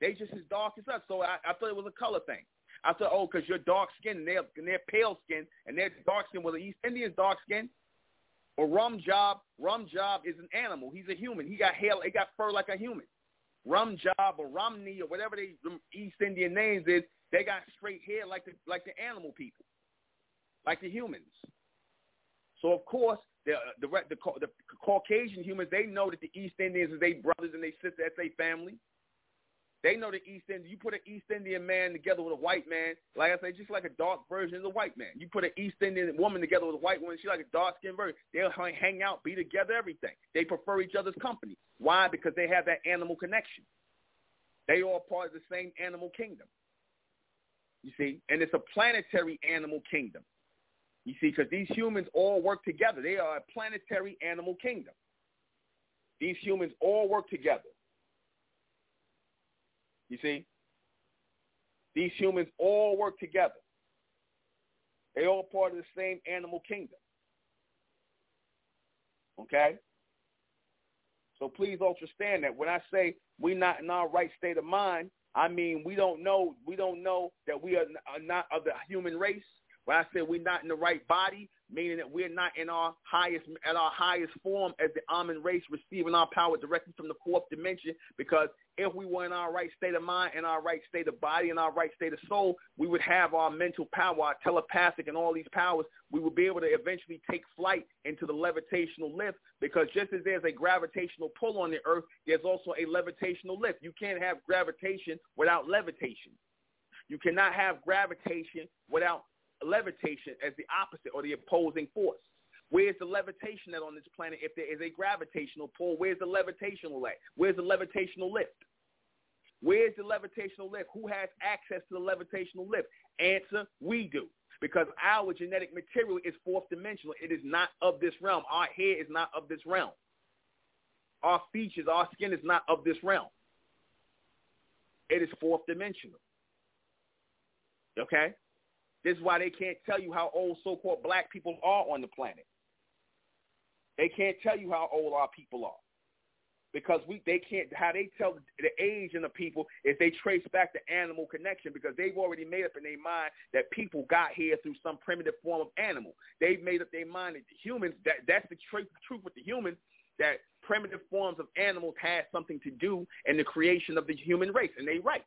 They just as dark as us. So I, I thought it was a color thing. I thought, oh, because you're dark skinned and they're, and they're pale skinned and they're dark skinned. Well, the East Indians dark skinned. Or Rum Job, Rum Job is an animal. He's a human. He got hair, he got fur like a human. Rum Job or Romney or whatever they East Indian names is, they got straight hair like the like the animal people, like the humans. So of course, the the the, the, the Caucasian humans they know that the East Indians is their brothers and they sisters, that's their family. They know the East Indian. You put an East Indian man together with a white man, like I say, just like a dark version of the white man. You put an East Indian woman together with a white woman, she's like a dark skinned version. They'll hang out, be together, everything. They prefer each other's company. Why? Because they have that animal connection. They all part of the same animal kingdom. You see, and it's a planetary animal kingdom. You see, because these humans all work together. They are a planetary animal kingdom. These humans all work together. You see? These humans all work together. They all part of the same animal kingdom. Okay? So please understand that when I say we're not in our right state of mind, I mean we don't know we don't know that we are not of the human race. When I say we're not in the right body, meaning that we're not in our highest at our highest form as the Ahmen race, receiving our power directly from the fourth dimension. Because if we were in our right state of mind, in our right state of body, in our right state of soul, we would have our mental power, our telepathic, and all these powers. We would be able to eventually take flight into the levitational lift. Because just as there's a gravitational pull on the earth, there's also a levitational lift. You can't have gravitation without levitation. You cannot have gravitation without levitation as the opposite or the opposing force. Where's the levitation at on this planet if there is a gravitational pull? Where's the levitational lift? Where's the levitational lift? Where's the levitational lift? Who has access to the levitational lift? Answer, we do. Because our genetic material is fourth dimensional. It is not of this realm. Our hair is not of this realm. Our features, our skin is not of this realm. It is fourth dimensional. Okay? This is why they can't tell you how old so-called black people are on the planet. They can't tell you how old our people are because we they can't how they tell the age of the people is they trace back the animal connection because they've already made up in their mind that people got here through some primitive form of animal. They've made up their mind that humans that that's the truth, truth with the humans that primitive forms of animals had something to do in the creation of the human race, and they right.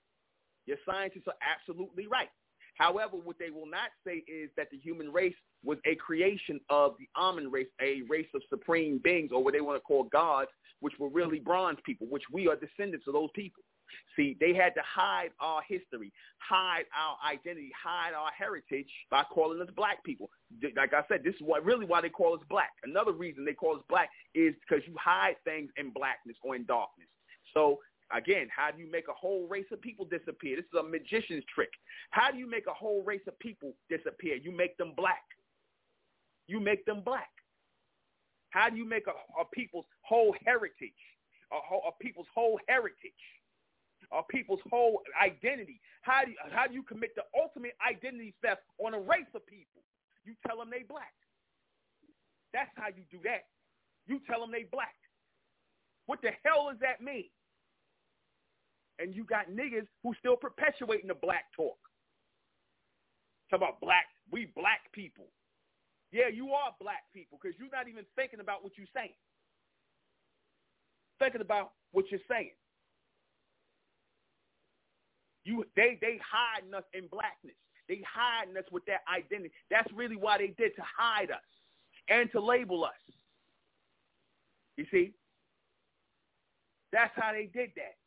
Your scientists are absolutely right. However, what they will not say is that the human race was a creation of the Ahmen race, a race of supreme beings, or what they want to call gods, which were really bronze people, which we are descendants of those people. See, they had to hide our history, hide our identity, hide our heritage by calling us black people. Like I said, this is what really why they call us black. Another reason they call us black is because you hide things in blackness or in darkness. So Again, how do you make a whole race of people disappear? This is a magician's trick. How do you make a whole race of people disappear? You make them black. You make them black. How do you make a, a people's whole heritage, a, a people's whole heritage, a people's whole identity? How do you, how do you commit the ultimate identity theft on a race of people? You tell them they black. That's how you do that. You tell them they black. What the hell does that mean? And you got niggas who still perpetuating the black talk. Talk about black, we black people. Yeah, you are black people because you're not even thinking about what you're saying. Thinking about what you're saying. You, they, they hiding us in blackness. They hiding us with that identity. That's really why they did to hide us and to label us. You see? That's how they did that.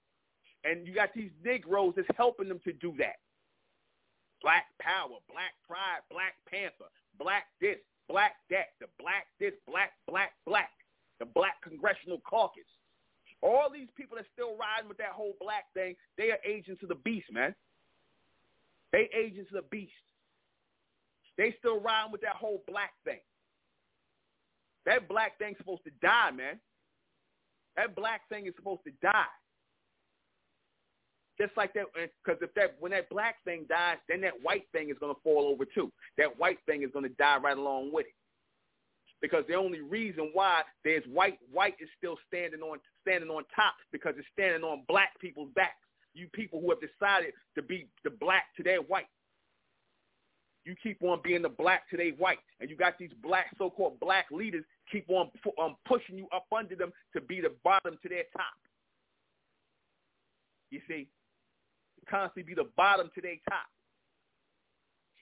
And you got these Negroes that's helping them to do that. Black power, black pride, black panther, black this, black that, the black this, black, black, black, the black congressional caucus. All these people that still riding with that whole black thing, they are agents of the beast, man. They agents of the beast. They still riding with that whole black thing. That black thing's supposed to die, man. That black thing is supposed to die. Just like that, because if that when that black thing dies, then that white thing is going to fall over too. That white thing is going to die right along with it. Because the only reason why there's white, white is still standing on standing on top because it's standing on black people's backs. You people who have decided to be the black to their white. You keep on being the black to their white, and you got these black so-called black leaders keep on um, pushing you up under them to be the bottom to their top. You see, constantly be the bottom to their top.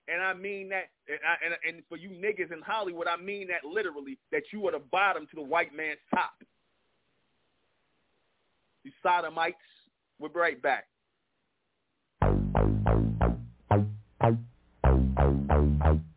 And I mean that, and, I, and, and for you niggas in Hollywood, I mean that literally, that you are the bottom to the white man's top. You sodomites, We're right back. <laughs>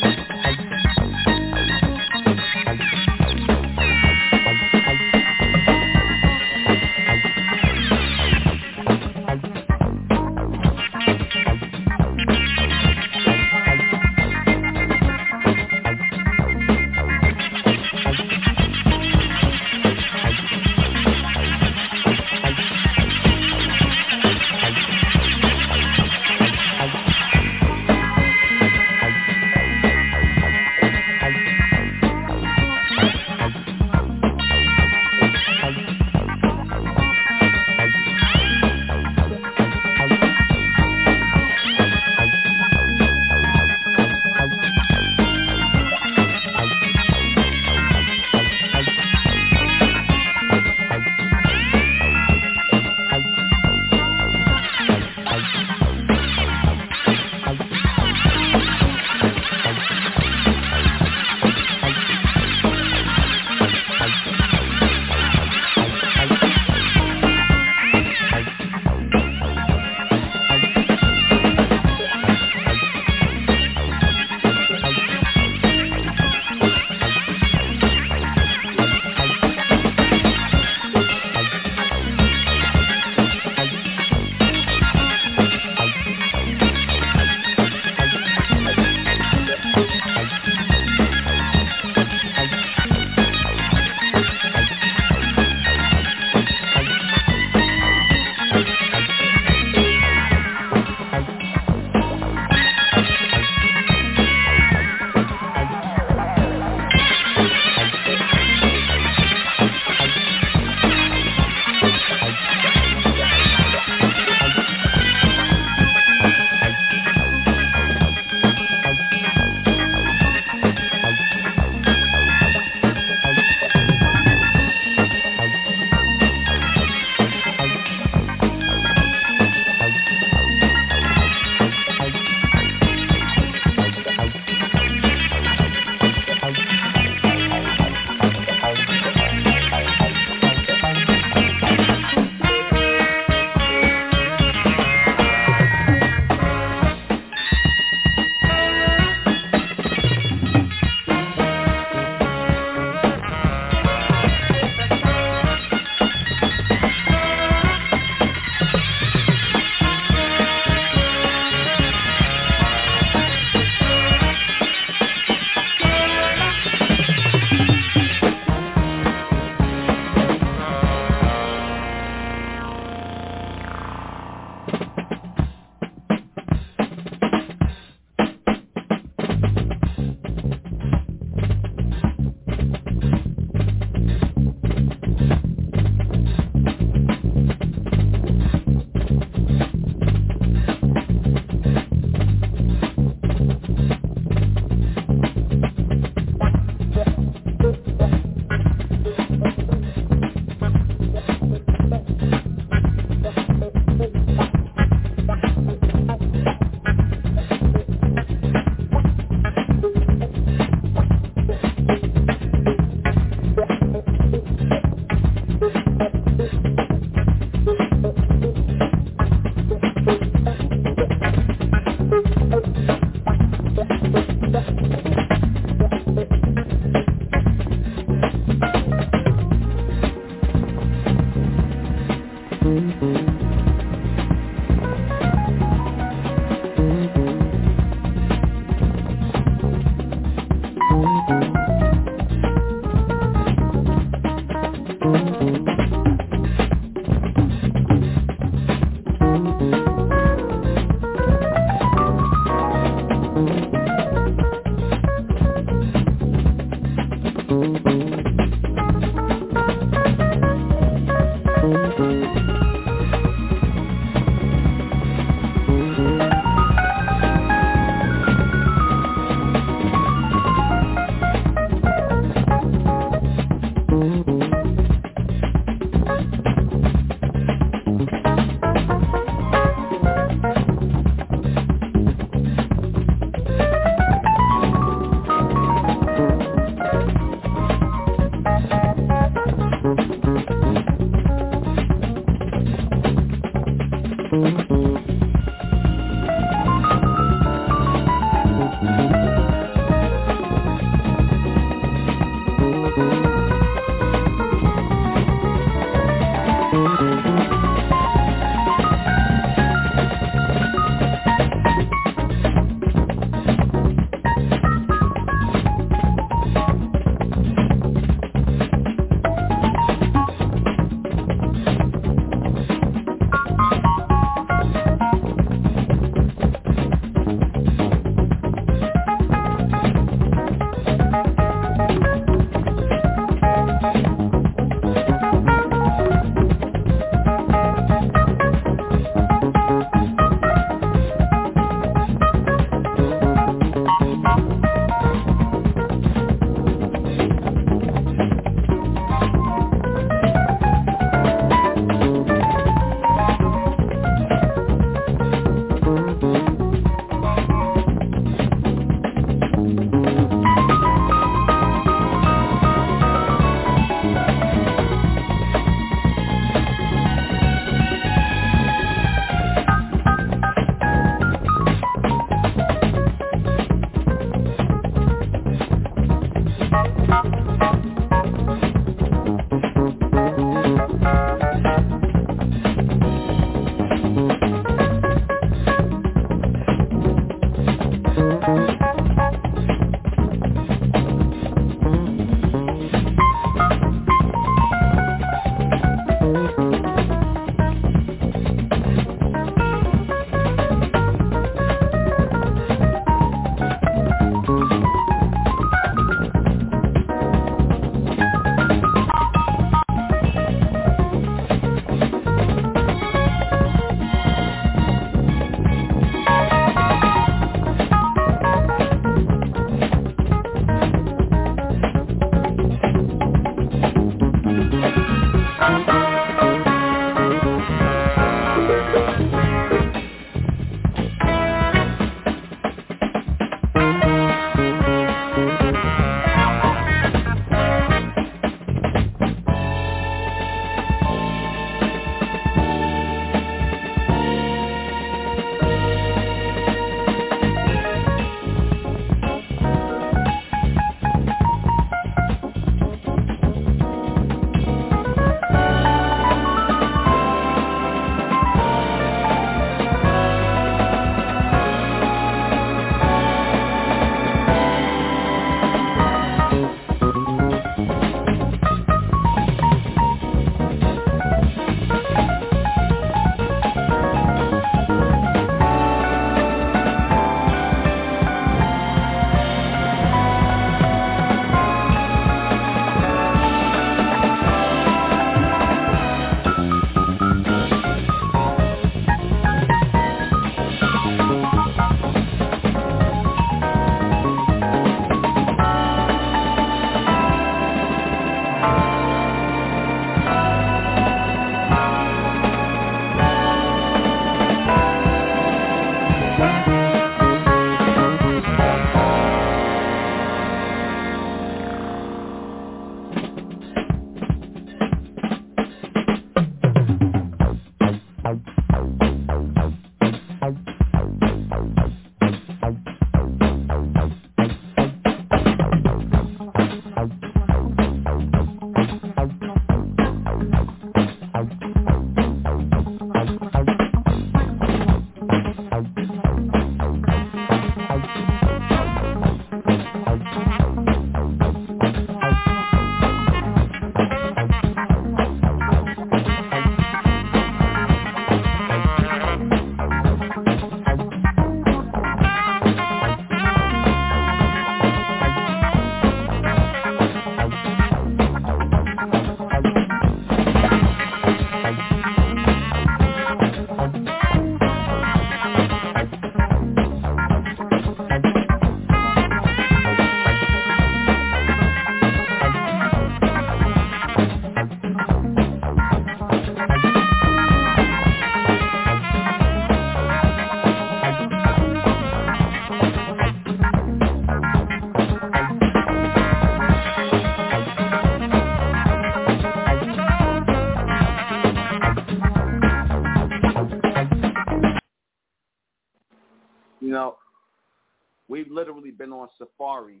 We've literally been on safari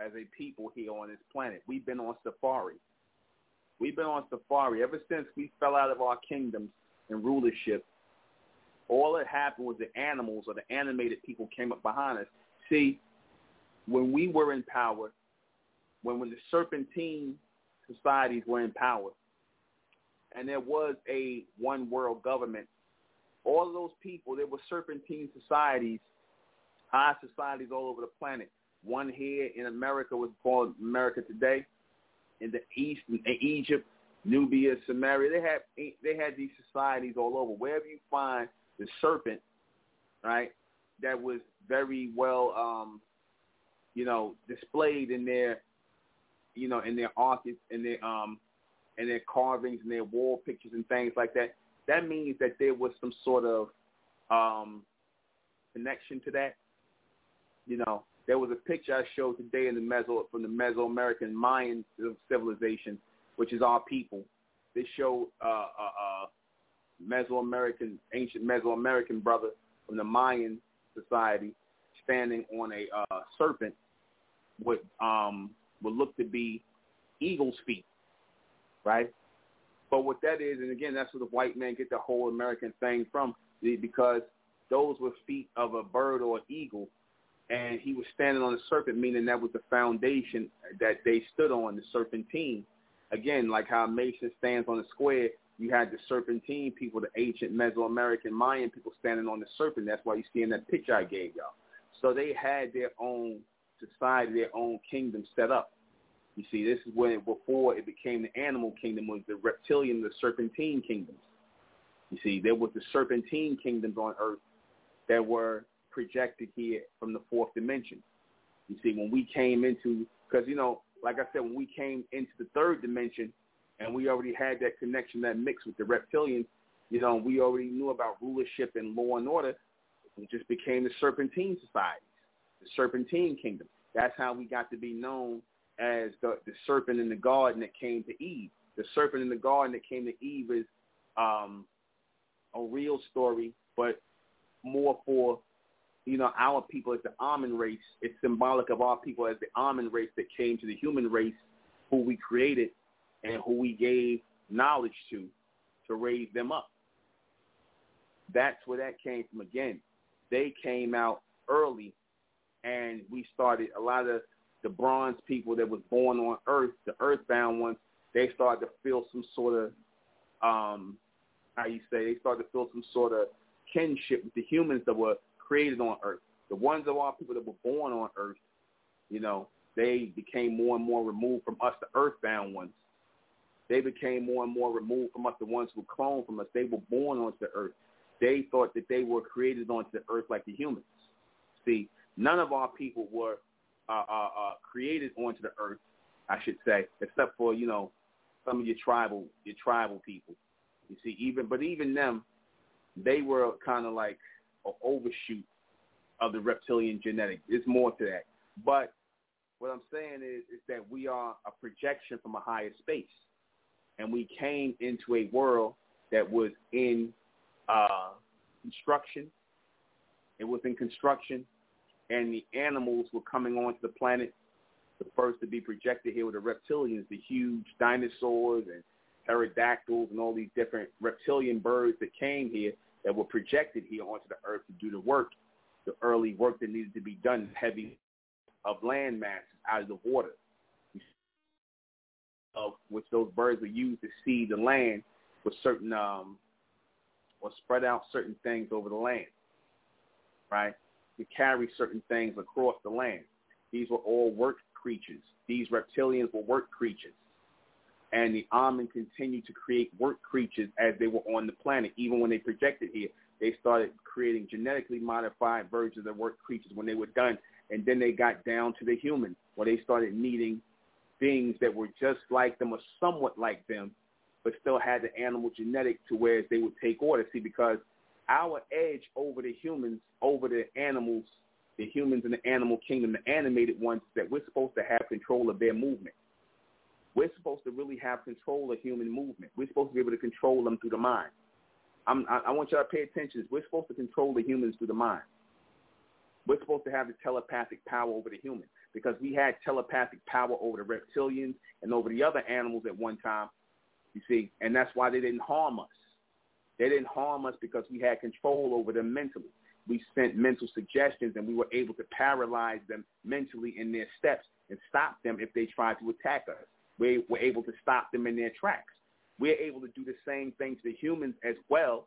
as a people here on this planet. We've been on safari. We've been on safari ever since we fell out of our kingdoms and rulership. All that happened was the animals or the animated people came up behind us. See, when we were in power, when when the serpentine societies were in power, and there was a one world government, all of those people, there were serpentine societies, high societies all over the planet. One here in America was called America Today. In the East, in Egypt, Nubia, Samaria, they had they had these societies all over. Wherever you find the serpent, right, that was very well, um, you know, displayed in their, you know, in their art, in their um, in their carvings and their wall pictures and things like that. That means that there was some sort of um, connection to that. You know, there was a picture I showed today in the Meso from the Mesoamerican Mayan civilization, which is our people. They show uh, uh, uh, Mesoamerican, ancient Mesoamerican brother from the Mayan society standing on a uh, serpent would um, would look to be eagle's feet, right? But what that is, and again, that's where the white man get the whole American thing from, because those were feet of a bird or an eagle, and he was standing on a serpent, meaning that was the foundation that they stood on, the serpentine. Again, like how Mason stands on the square, you had the serpentine people, the ancient Mesoamerican Mayan people standing on the serpent. That's why you see in that picture I gave y'all. So they had their own society, their own kingdom set up. You see, this is when before it became the animal kingdom was the reptilian, the serpentine kingdoms. You see, there was the serpentine kingdoms on earth that were projected here from the fourth dimension. You see, when we came into, because, you know, like I said, when we came into the third dimension and we already had that connection, that mix with the reptilians, you know, we already knew about rulership and law and order. It just became the serpentine societies, the serpentine kingdom. That's how we got to be known as the, the serpent in the garden that came to Eve. The serpent in the garden that came to Eve is um, a real story, but more for you know our people as the Ahmen race. It's symbolic of our people as the Ahmen race that came to the human race, who we created and who we gave knowledge to to raise them up. That's where that came from. Again, they came out early, and we started a lot of the bronze people that was born on Earth, the earthbound ones, they started to feel some sort of, um, how you say, they started to feel some sort of kinship with the humans that were created on Earth. The ones of our people that were born on Earth, you know, they became more and more removed from us, the earthbound ones. They became more and more removed from us, the ones who cloned from us. They were born onto the earth. They thought that they were created onto the earth like the humans. See, none of our people were uh, uh, uh, created onto the earth, I should say, except for you know some of your tribal your tribal people. You see, even but even them, they were kind of like an overshoot of the reptilian genetic. There's more to that, but what I'm saying is is that we are a projection from a higher space, and we came into a world that was in uh, construction. It was in construction and the animals were coming onto the planet. The first to be projected here were the reptilians, the huge dinosaurs and pterodactyls and all these different reptilian birds that came here that were projected here onto the earth to do the work, the early work that needed to be done, heavy of land masses out of the water, of which those birds were used to seed the land with certain um, or spread out certain things over the land, right? to carry certain things across the land. These were all work creatures. These reptilians were work creatures. And the Ahmen continued to create work creatures as they were on the planet. Even when they projected here, they started creating genetically modified versions of work creatures when they were done. And then they got down to the human, where they started needing beings that were just like them or somewhat like them, but still had the animal genetic to where they would take order. See, because our edge over the humans, over the animals, the humans in the animal kingdom, the animated ones, that we're supposed to have control of their movement. We're supposed to really have control of human movement. We're supposed to be able to control them through the mind. I'm, I, I want y'all to pay attention. We're supposed to control the humans through the mind. We're supposed to have the telepathic power over the human because we had telepathic power over the reptilians and over the other animals at one time. You see, and that's why they didn't harm us. They didn't harm us because we had control over them mentally. We sent mental suggestions and we were able to paralyze them mentally in their steps and stop them if they tried to attack us. We were able to stop them in their tracks. We're able to do the same thing to the humans as well,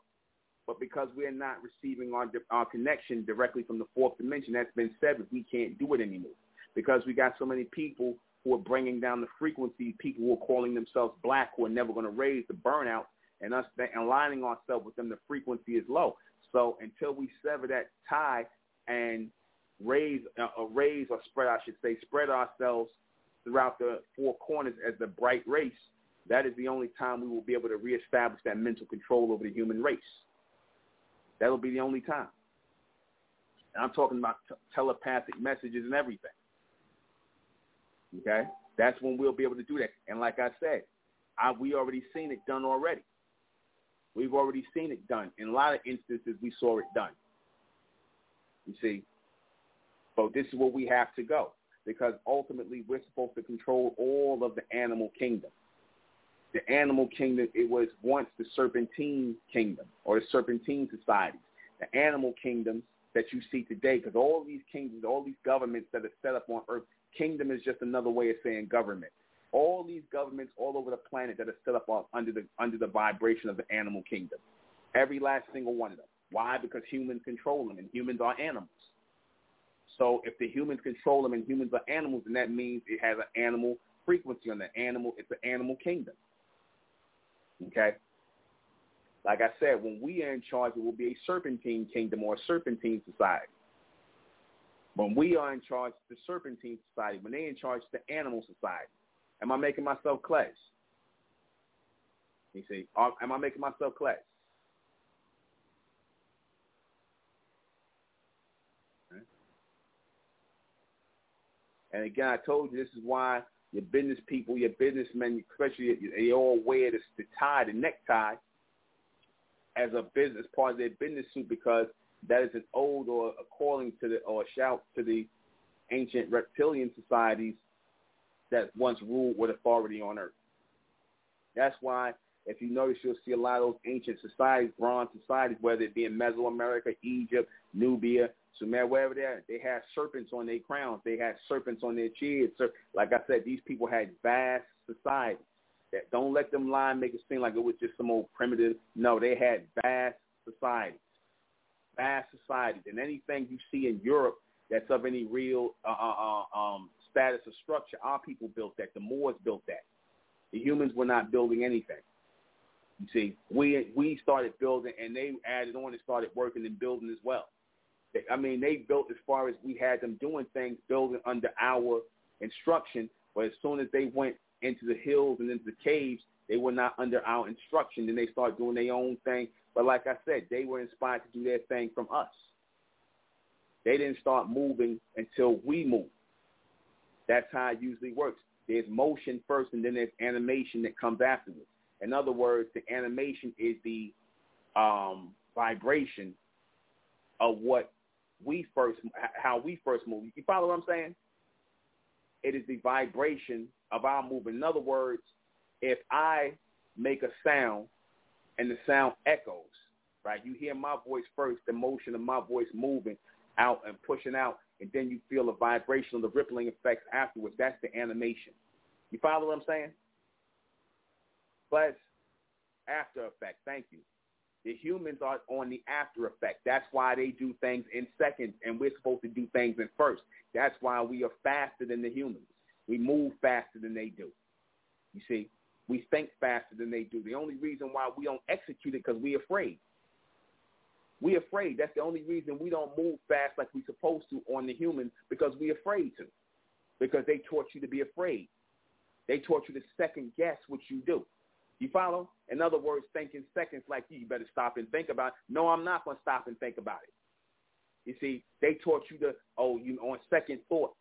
but because we're not receiving our, our connection directly from the fourth dimension, that's been severed, we can't do it anymore. Because we got so many people who are bringing down the frequency, people who are calling themselves black who are never going to raise the burnout, and us aligning ourselves with them, the frequency is low. So until we sever that tie and raise, uh, raise or spread, I should say, spread ourselves throughout the four corners as the bright race, that is the only time we will be able to reestablish that mental control over the human race. That'll be the only time. And I'm talking about t- telepathic messages and everything. Okay? That's when we'll be able to do that. And like I said, I, we already seen it done already. We've already seen it done. In a lot of instances, we saw it done. You see? But this is where we have to go because ultimately we're supposed to control all of the animal kingdom. The animal kingdom, it was once the serpentine kingdom or the serpentine society. The animal kingdoms that you see today, because all these kingdoms, all these governments that are set up on earth, kingdom is just another way of saying government all these governments all over the planet that are set up under the under the vibration of the animal kingdom. Every last single one of them. Why? Because humans control them, and humans are animals. So if the humans control them and humans are animals, then that means it has an animal frequency on the animal. It's an animal kingdom. Okay. Like I said, when we are in charge, it will be a serpentine kingdom or a serpentine society. When we are in charge, the serpentine society. When they're in charge, the animal society. Am I making myself clear? You see, am I making myself clear? And again, I told you this is why your business people, your businessmen, especially they all wear the, the tie, the necktie, as a business part of their business suit because that is an ode or a calling to the or a shout to the ancient reptilian societies that once ruled with authority on earth. That's why, if you notice, you'll see a lot of those ancient societies, bronze societies, whether it be in Mesoamerica, Egypt, Nubia, Sumer, wherever they are, they had serpents on their crowns. They had serpents on their cheeks. Like I said, these people had vast societies. That don't let them lie and make it seem like it was just some old primitive. No, they had vast societies, vast societies, and anything you see in Europe that's of any real uh, uh, uh um, status of structure. Our people built that. The Moors built that. The humans were not building anything. You see, we we started building, and they added on and started working and building as well. I mean, they built as far as we had them doing things, building under our instruction. But as soon as they went into the hills and into the caves, they were not under our instruction. Then they started doing their own thing. But like I said, they were inspired to do their thing from us. They didn't start moving until we moved. That's how it usually works. There's motion first, and then there's animation that comes afterwards. In other words, the animation is the um, vibration of what we first, how we first move. You follow what I'm saying? It is the vibration of our move. In other words, if I make a sound and the sound echoes, right? You hear my voice first, the motion of my voice moving out and pushing out and then you feel the vibration of the rippling effects afterwards. That's the animation. You follow what I'm saying? But after effect. Thank you. The humans are on the after effect. That's why they do things in seconds, and we're supposed to do things in first. That's why we are faster than the humans. We move faster than they do. You see, we think faster than they do. The only reason why we don't execute it because we're afraid. We're afraid. That's the only reason we don't move fast like we're supposed to on the humans because we're afraid to. Because they taught you to be afraid. They taught you to second guess what you do. You follow? In other words, thinking seconds like you, you better stop and think about it. No, I'm not going to stop and think about it. You see, they taught you to, oh, you on second thought.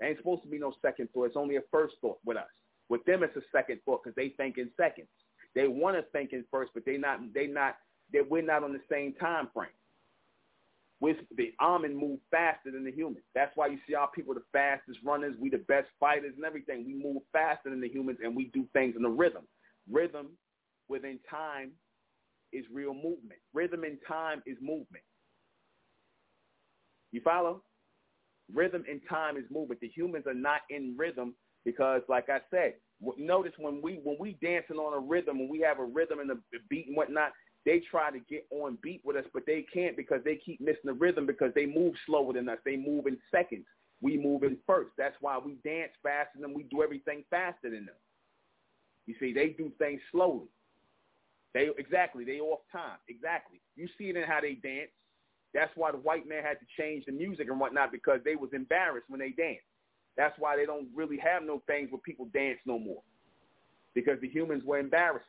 There ain't supposed to be no second thought. It's only a first thought with us. With them, it's a second thought because they think in seconds. They want to think in first, but they not they not that we're not on the same time frame. with the Ahmen move faster than the humans. That's why you see our people the fastest runners, we the best fighters and everything. We move faster than the humans and we do things in a rhythm. Rhythm within time is real movement. Rhythm in time is movement. You follow? Rhythm in time is movement. The humans are not in rhythm because, like I said, notice when we when we dancing on a rhythm, when we have a rhythm and a beat and whatnot, they try to get on beat with us, but they can't because they keep missing the rhythm because they move slower than us. They move in seconds. We move in first. That's why we dance faster than we do everything faster than them. You see, they do things slowly. They exactly they off time. Exactly. You see it in how they dance. That's why the white man had to change the music and whatnot because they was embarrassed when they danced. That's why they don't really have no things where people dance no more because the humans were embarrassing.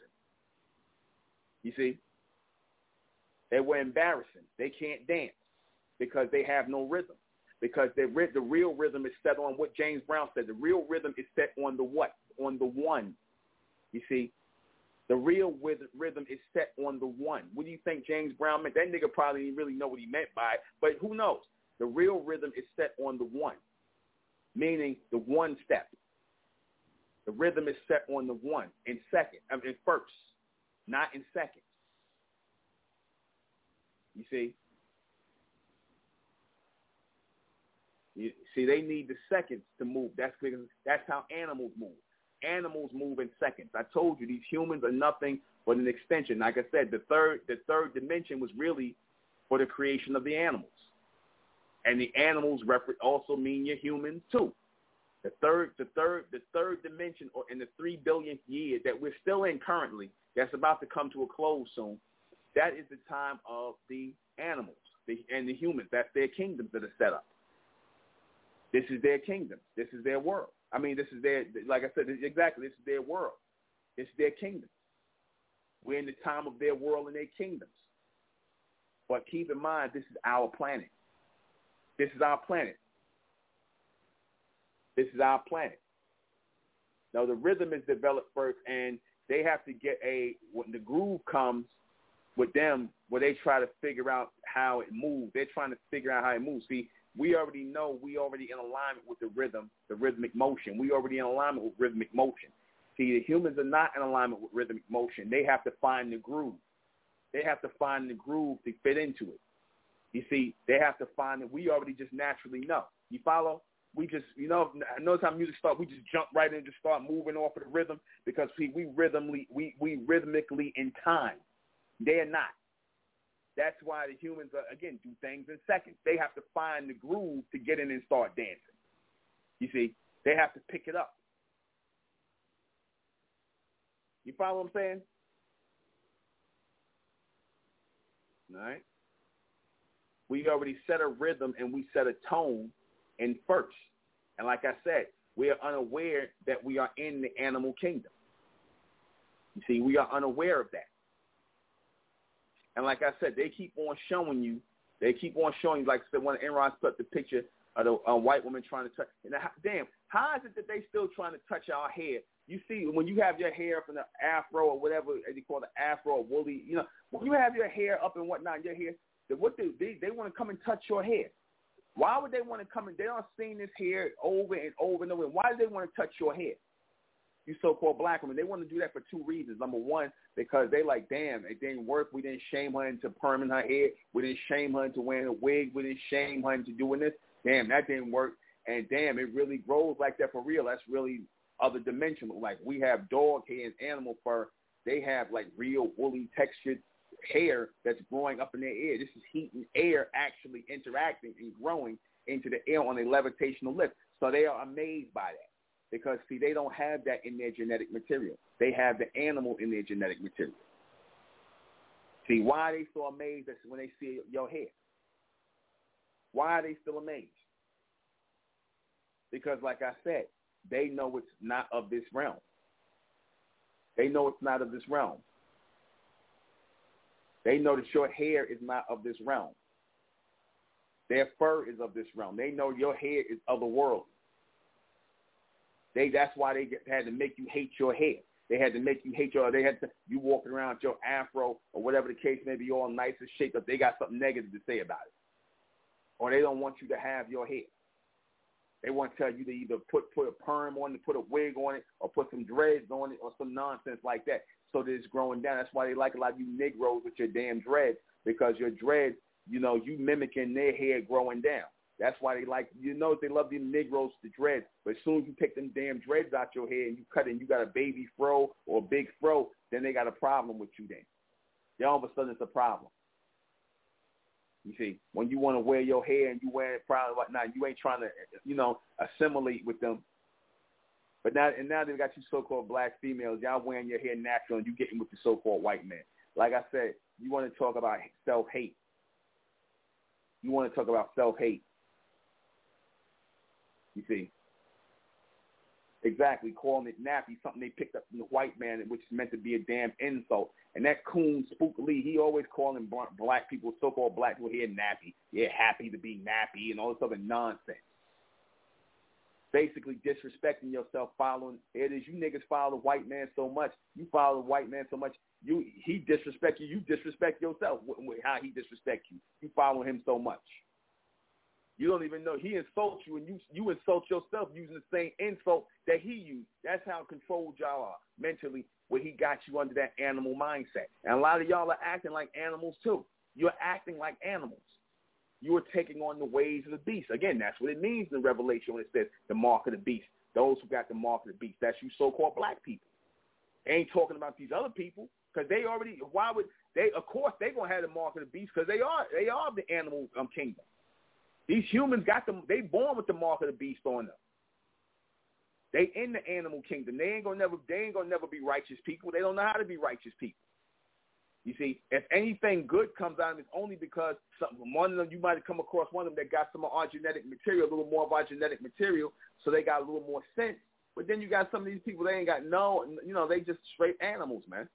You see, they were embarrassing. They can't dance because they have no rhythm. Because the the real rhythm is set on what James Brown said. The real rhythm is set on the what? On the one. You see, the real rhythm is set on the one. What do you think James Brown meant? That nigga probably didn't really know what he meant by it, but who knows? The real rhythm is set on the one, meaning the one step. The rhythm is set on the one in second, I mean, in first, not in second. You see? You see, they need the seconds to move. That's because that's how animals move. Animals move in seconds. I told you these humans are nothing but an extension. Like I said, the third the third dimension was really for the creation of the animals, and the animals also mean your humans too. The third the third the third dimension, or in the three billionth year that we're still in currently, that's about to come to a close soon. That is the time of the animals the, and the humans. That's their kingdoms that are set up. This is their kingdom. This is their world. I mean, this is their, like I said, exactly, this is their world. It's their kingdom. We're in the time of their world and their kingdoms. But keep in mind, this is our planet. This is our planet. This is our planet. Now, the rhythm is developed first, and they have to get a, when the groove comes with them, where they try to figure out how it moves. They're trying to figure out how it moves. See, we already know we already in alignment with the rhythm, the rhythmic motion. We already in alignment with rhythmic motion. See, the humans are not in alignment with rhythmic motion. They have to find the groove. They have to find the groove to fit into it. You see, they have to find it. We already just naturally know. You follow? We just, you know, notice how music starts. We just jump right in and just start moving off of the rhythm because see, we rhythmically, we we rhythmically in time. They're not. That's why the humans, are, again, do things in seconds. They have to find the groove to get in and start dancing. You see, they have to pick it up. You follow what I'm saying? All right. We already set a rhythm and we set a tone in first. And like I said, we are unaware that we are in the animal kingdom. You see, we are unaware of that. And like I said, they keep on showing you, they keep on showing you, like I said, when Enron put the picture of the a white woman trying to touch. And damn, how is it that they still trying to touch our hair? You see, when you have your hair from the afro or whatever they call the afro or woolly, you know, when you have your hair up and whatnot, your hair, what do they they want to come and touch your hair? Why would they want to come and they don't seen this hair over and over and over? Why do they want to touch your hair? You so-called black women, they want to do that for two reasons. Number one, because they like, damn, it didn't work. We didn't shame her into perming her hair. We didn't shame her into wearing a wig. We didn't shame her into doing this. Damn, that didn't work. And damn, it really grows like that for real. That's really other dimensional. Like we have dog hair and animal fur. They have like real woolly textured hair that's growing up in their ear. This is heat and air actually interacting and growing into the air on a levitational lift. So they are amazed by that because see they don't have that in their genetic material. They have the animal in their genetic material. See why they so amazed when they see your hair? Why are they still amazed? Because like I said, they know it's not of this realm. They know it's not of this realm. They know that your hair is not of this realm. Their fur is of this realm. They know your hair is otherworldly. They that's why they had to make you hate your hair. They had to make you hate your. They had to you walking around with your afro or whatever the case may be, all nice and shaped up. They got something negative to say about it. or they don't want you to have your hair. They want to tell you to either put put a perm on it, put a wig on it, or put some dreads on it, or some nonsense like that. So that it's growing down. That's why they like a lot of you Negroes with your damn dreads because your dreads, you know, you mimicking their hair growing down. That's why they like, you know, they love the Negroes, the dreads. But as soon as you take them damn dreads out your hair and you cut it and you got a baby fro or a big fro, then they got a problem with you then. Then all of a sudden it's a problem. You see, when you want to wear your hair and you wear it proud and whatnot, you ain't trying to, you know, assimilate with them. But now, and now they got you so-called black females. Y'all wearing your hair natural and you getting with the so-called white man. Like I said, you want to talk about self-hate. You want to talk about self-hate. You see, Exactly, calling it nappy, something they picked up from the white man, which is meant to be a damn insult. And that coon Spook Lee, he always calling black people, so-called black people here nappy. You're happy to be nappy and all this other nonsense. Basically disrespecting yourself, following it is you niggas follow the white man so much, you follow the white man so much, you he disrespect you, you disrespect yourself. How he disrespect you, you follow him so much. You don't even know he insults you, and you you insult yourself using the same insult that he used. That's how controlled y'all are mentally, where he got you under that animal mindset. And a lot of y'all are acting like animals too. You're acting like animals. You are taking on the ways of the beast. Again, that's what it means in Revelation when it says the mark of the beast. Those who got the mark of the beast. That's you so-called black people. Ain't talking about these other people because they already. Why would they? Of course, they gonna have the mark of the beast because they are they are the animal um, kingdom. These humans got them. They born with the mark of the beast on them. They in the animal kingdom. They ain't gonna never. They ain't gonna never be righteous people. They don't know how to be righteous people. You see, if anything good comes out of it, it's only because some, one of them you might have come across one of them that got some of our genetic material, a little more of our genetic material, so they got a little more sense. But then you got some of these people they ain't got no, you know, they just straight animals, man.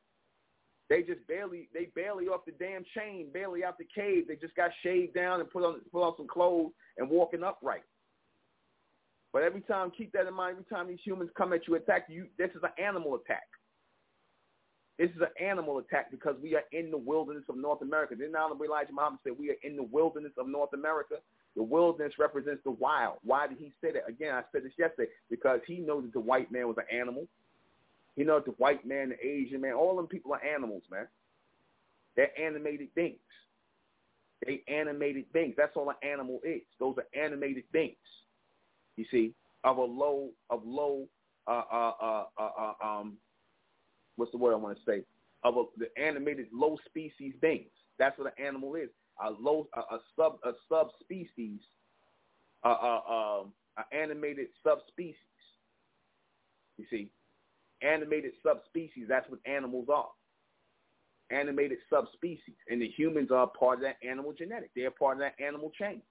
They just barely they barely off the damn chain, barely out the cave. They just got shaved down and put on put on some clothes and walking upright. But every time, keep that in mind. Every time these humans come at you, attack you. This is an animal attack. This is an animal attack because we are in the wilderness of North America. Then Honorable Elijah Muhammad said we are in the wilderness of North America. The wilderness represents the wild. Why did he say that? Again, I said this yesterday because he knows that the white man was an animal. You know, the white man, the Asian man, all them people are animals, man. They're animated things. They animated things. That's all an animal is. Those are animated things. You see, of a low, of low, uh, uh, uh, uh, uh um, what's the word I want to say? Of a, the animated low species things. That's what an animal is. A low, a, a sub, a subspecies, uh, uh, um, an animated subspecies. You see, animated subspecies. That's what animals are. Animated subspecies. And the humans are part of that animal genetic. They're part of that animal chain.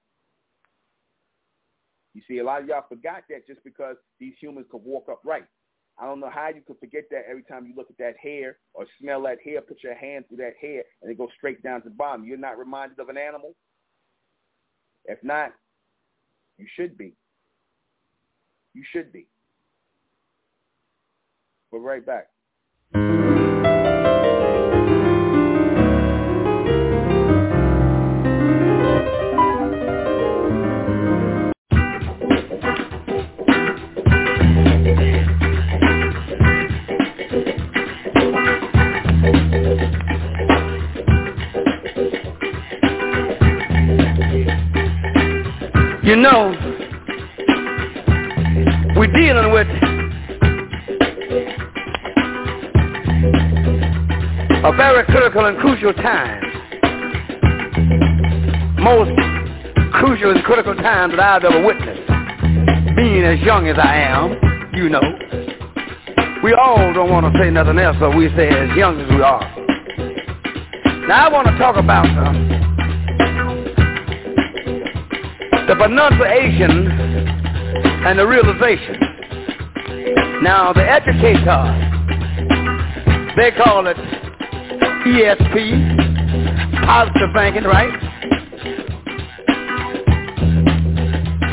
You see, a lot of y'all forgot that just because these humans can walk upright. I don't know how you could forget that every time you look at that hair or smell that hair, put your hand through that hair, and it goes straight down to the bottom. You're not reminded of an animal? If not, you should be. You should be. We're right back. You know, we're dealing with a very critical and crucial time. Most crucial and critical time that I've ever witnessed. Being as young as I am, you know. We all don't want to say nothing else, but we say as young as we are. Now I want to talk about uh, the pronunciation and the realization. Now the educator, they call it ESP, positive banking, right?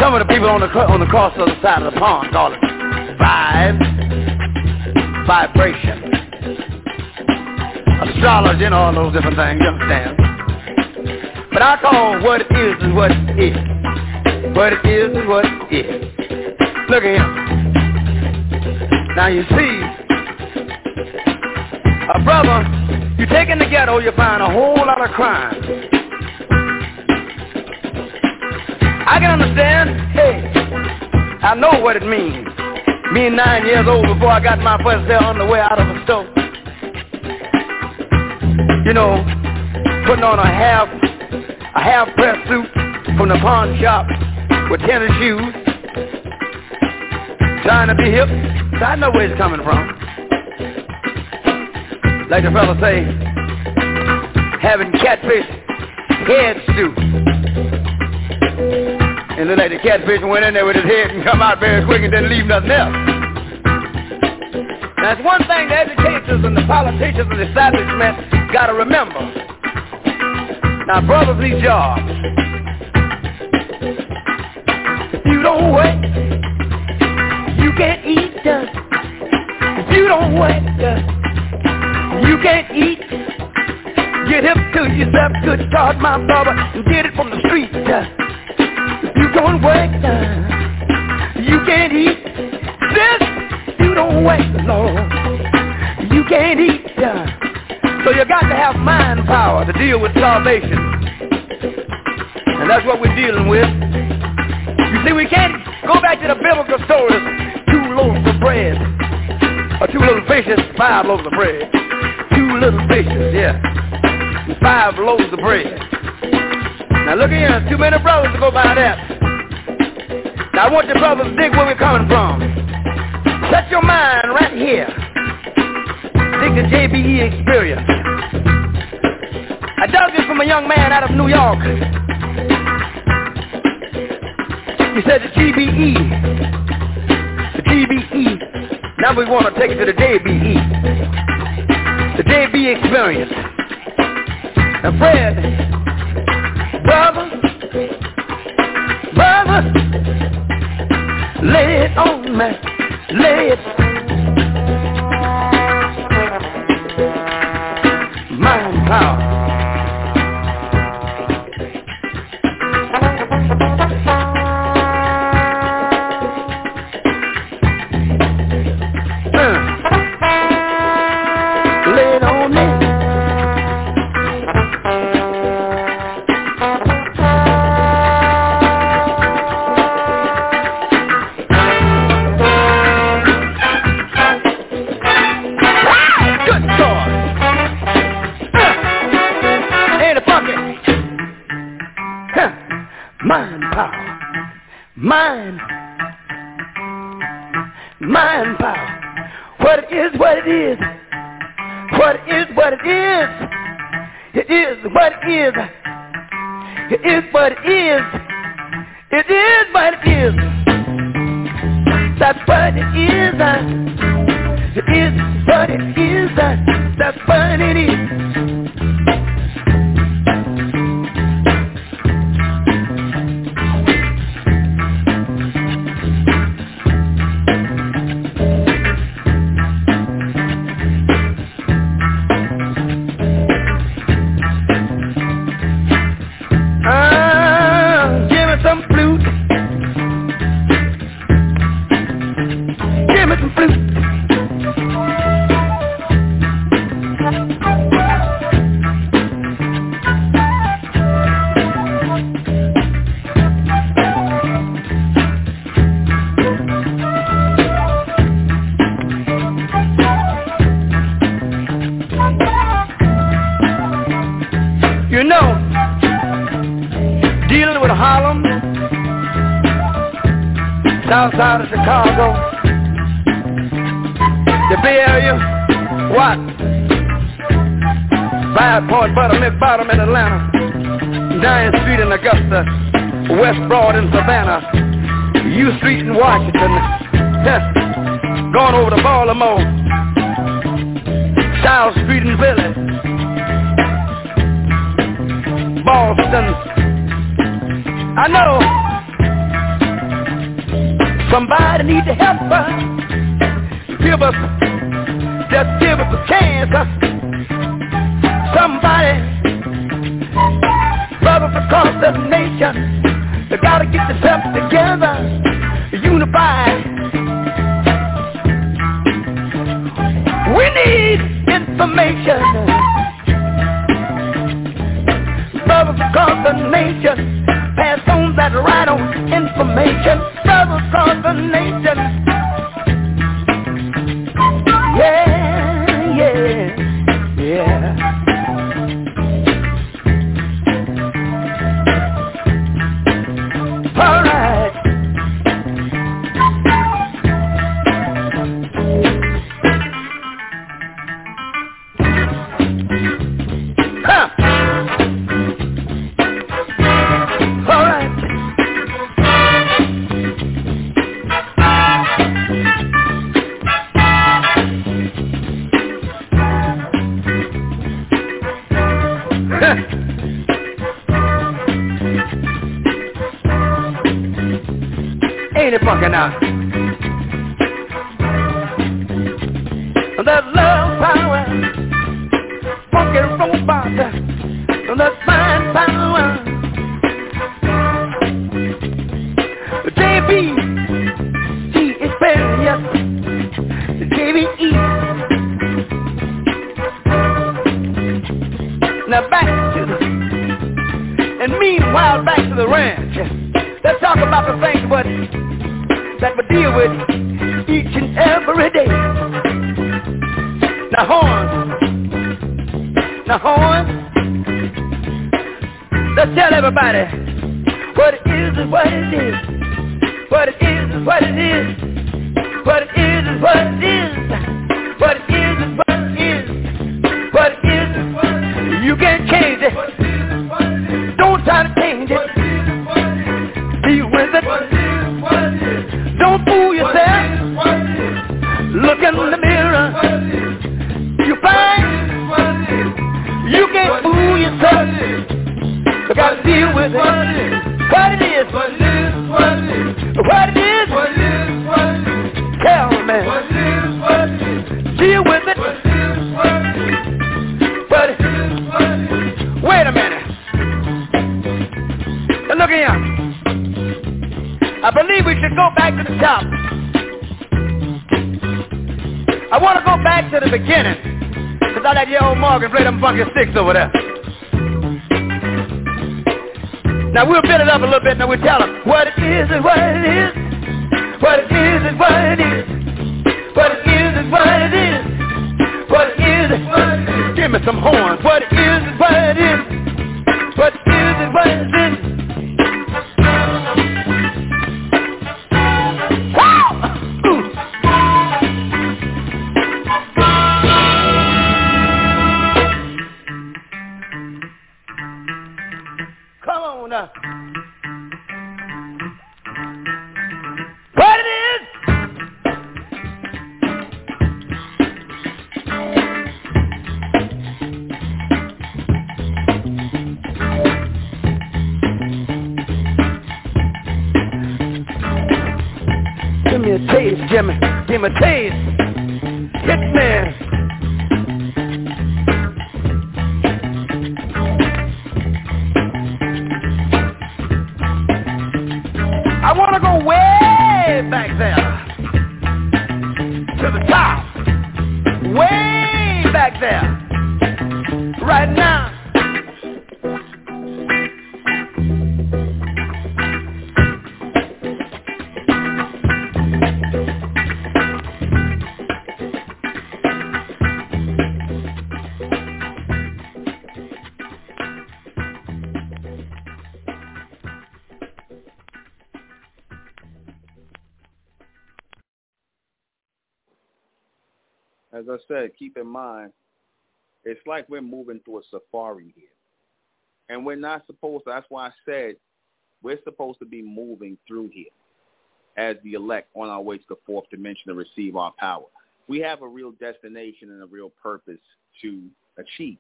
Some of the people on the on the cross other side of the pond call it vibe, vibration, astrology, and all those different things. You understand? But I call what it is is what it is. What it is is what it is. Look at him. Now you see, a brother, you take in the ghetto, you find a whole lot of crime. I can understand, hey, I know what it means. Being nine years old before I got my first pair underwear out of a store. You know, putting on a half a half press suit from the pawn shop with tennis shoes, trying to be hip. I know where it's coming from. Like the fella say, having catfish head stew. And look like the catfish went in there with his head and come out very quick and didn't leave nothing else. Now, it's one thing the educators and the politicians and the establishment got to remember. Now, brothers need jobs. You don't work, you can't eat. If you don't work, you can't eat. Get hip to yourself, good start, my brother, and get it from the street. You don't work, you can't eat. This, you don't work, Lord. You can't eat. So you got to have mind power to deal with salvation. And that's what we're dealing with. You see, we can't go back to the biblical stories. Two loaves of bread. Or two little fishes, five loaves of bread. Little fishes, yeah. Five loaves of bread. Now look here, too many brothers to go by that. Now I want your brothers to dig where we're coming from. Set your mind right here dig the JBE experience. I dug this from a young man out of New York. He said the GBE, the GBE. Now we want to take it to the JBE, the JB experience. Now Fred, brother, brother, lay it on me, lay it Mind. Mind power. What it is, what it is. What it is, what it is. It is what it is. It is what it is. It is what it is. That's what it is. It is what it is. That's what it is. Augusta, West Broad in Savannah, U Street in Washington, going over to Baltimore, South Street in Philly, Boston. I know somebody need to help us. Give us, just give us a chance. uh. Let's tell everybody what it is and what it is, what it is and what it is, what it is and what it is, what it is and what it is, what it is and what it is. You can't change it. Don't try to change it. Deal with it. Don't fool yourself. Look in the What it is. Tell me, man. Deal with it. But wait a minute. Look here. I believe we should go back to the top. I want to go back to the beginning. Because I let your old Morgan play them funky sticks over there. Now we'll build it up a little bit and we'll tell them what it is and what it is. What it is what it is. What it is and what it is. What it is and what it is. Give me some horns. What it is keep in mind, it's like we're moving through a safari here. And we're not supposed to, that's why I said we're supposed to be moving through here as the elect on our way to the fourth dimension to receive our power. We have a real destination and a real purpose to achieve.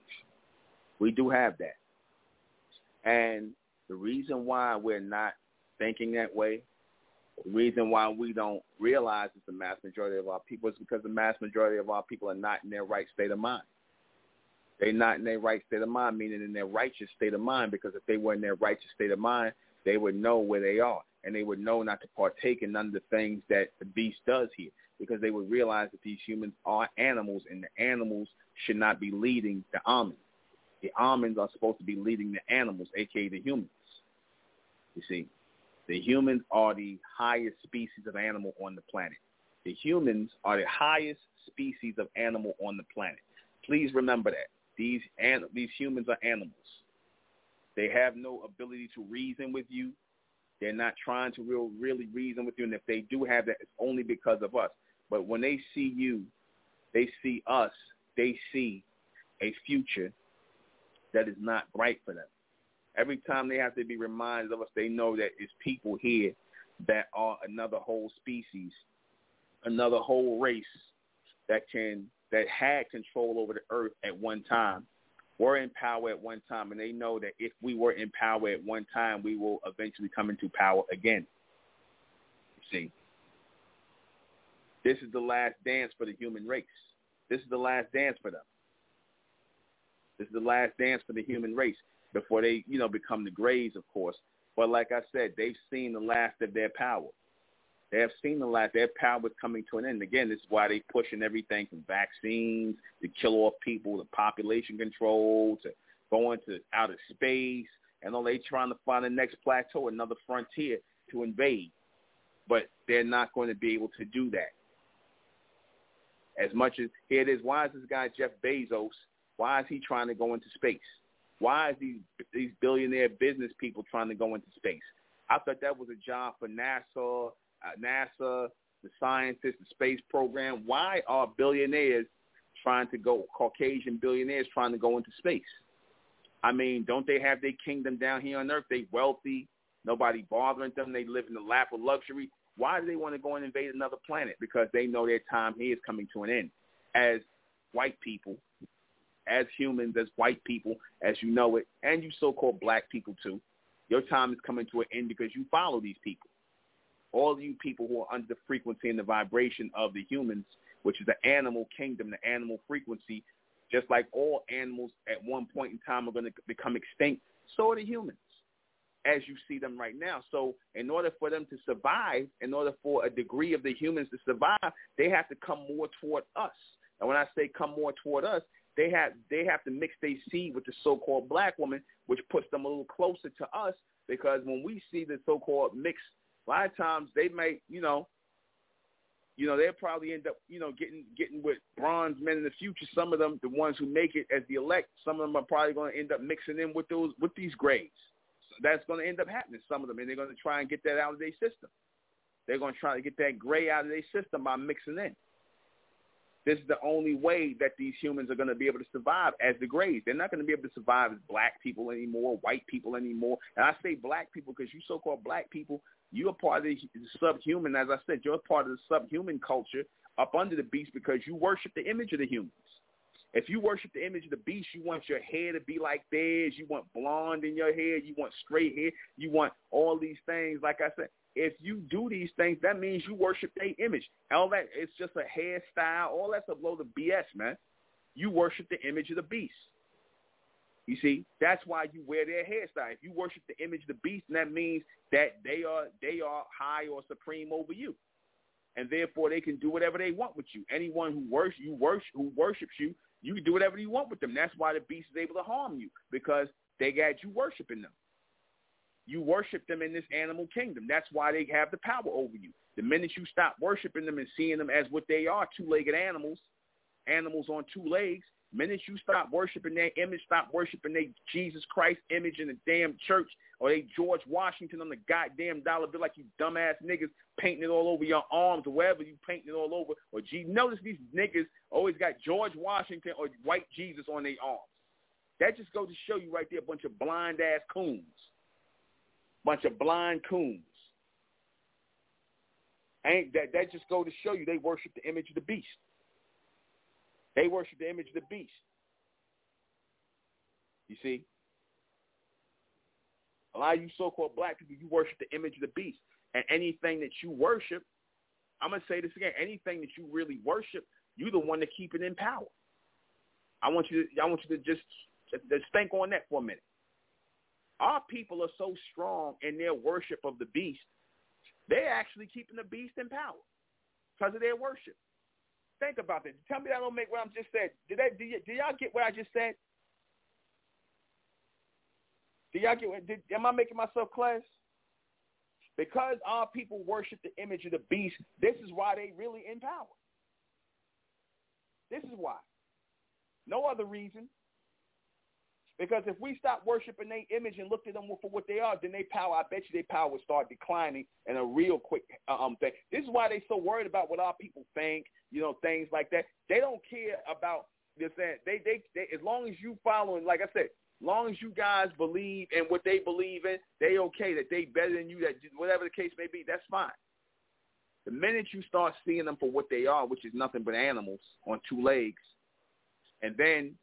We do have that. And the reason why we're not thinking that way reason why we don't realize it's the mass majority of our people is because the mass majority of our people are not in their right state of mind. They're not in their right state of mind, meaning in their righteous state of mind, because if they were in their righteous state of mind, they would know where they are, and they would know not to partake in none of the things that the beast does here, because they would realize that these humans are animals, and the animals should not be leading the Ahmens. The Ahmens are supposed to be leading the animals, aka the humans. You see, the humans are the highest species of animal on the planet. The humans are the highest species of animal on the planet. Please remember that. These an- these humans are animals. They have no ability to reason with you. They're not trying to real, really reason with you. And if they do have that, it's only because of us. But when they see you, they see us. They see a future that is not bright for them. Every time they have to be reminded of us, they know that it's people here that are another whole species, another whole race that can that had control over the earth at one time, were in power at one time, and they know that if we were in power at one time, we will eventually come into power again. You see, this is the last dance for the human race. This is the last dance for them. This is the last dance for the human race before they, you know, become the grays, of course. But like I said, they've seen the last of their power. They have seen the last. Their power is coming to an end. Again, this is why they're pushing everything from vaccines to kill off people, to population control, to going to outer space, and all they trying to find the next plateau, another frontier to invade. But they're not going to be able to do that. As much as here it is, why is this guy Jeff Bezos? Why is he trying to go into space? Why is these these billionaire business people trying to go into space? I thought that was a job for NASA, uh, NASA, the scientists, the space program. Why are billionaires trying to go, Caucasian billionaires trying to go into space? I mean, don't they have their kingdom down here on Earth? They wealthy, nobody bothering them. They live in the lap of luxury. Why do they want to go and invade another planet? Because they know their time here is coming to an end. As white people, as humans, as white people, as you know it, and you so-called black people too, your time is coming to an end because you follow these people all you people who are under the frequency and the vibration of the humans, which is the animal kingdom, the animal frequency, just like all animals at one point in time are going to become extinct, so are the humans as you see them right now. So in order for them to survive, in order for a degree of the humans to survive, they have to come more toward us. And when I say come more toward us, they have they have to mix their seed with the so-called black woman, which puts them a little closer to us. Because when we see the so-called mixed a lot of times they may, you know, you know, they'll probably end up, you know, getting getting with bronze men in the future. Some of them, the ones who make it as the elect, some of them are probably going to end up mixing in with those with these grades. So that's going to end up happening. Some of them, and they're going to try and get that out of their system. They're going to try to get that gray out of their system by mixing in. This is the only way that these humans are going to be able to survive as the grays. They're not going to be able to survive as black people anymore, white people anymore. And I say black people because you so-called black people, you're part of the subhuman. As I said, you're part of the subhuman culture up under the beast because you worship the image of the humans. If you worship the image of the beast, you want your hair to be like theirs. You want blonde in your hair. You want straight hair. You want all these things. Like I said, if you do these things, that means you worship their image. All that it's just a hairstyle. All that's a load of BS, man. You worship the image of the beast. You see, that's why you wear their hairstyle. If you worship the image of the beast, that means that they are they are high or supreme over you, and therefore they can do whatever they want with you. Anyone who worships you worship who worships you, you can do whatever you want with them. That's why the beast is able to harm you because they got you worshiping them. You worship them in this animal kingdom. That's why they have the power over you. The minute you stop worshiping them and seeing them as what they are, two-legged animals, animals on two legs, minute you stop worshiping their image, stop worshiping their Jesus Christ image in the damn church or they George Washington on the goddamn dollar bill like you dumbass niggas painting it all over your arms or wherever you painting it all over. Or G notice these niggas always got George Washington or white Jesus on their arms. That just goes to show you right there a bunch of blind ass coons bunch of blind coons. Ain't that that just go to show you they worship the image of the beast. They worship the image of the beast. You see? A lot of you so-called black people, you worship the image of the beast. And anything that you worship, I'm going to say this again, anything that you really worship, you're the one to keep it in power. I want you to, I want you to just, just think on that for a minute. Our people are so strong in their worship of the beast, they're actually keeping the beast in power because of their worship. Think about that. Tell me that don't make what I'm just said. Did that? Did, y- did y'all get what I just said? Did y'all get? Did, am I making myself clear? Because our people worship the image of the beast, this is why they really in power. This is why. No other reason. Because if we stop worshiping their image and looked at them for what they are, then their power, I bet you their power would start declining in a real quick uh, um thing. This is why they so worried about what our people think, you know, things like that. They don't care about this. They, they, they, as long as you following, like I said, long as you guys believe in what they believe in, they okay that they better than you. That whatever the case may be, that's fine. The minute you start seeing them for what they are, which is nothing but animals on two legs, and then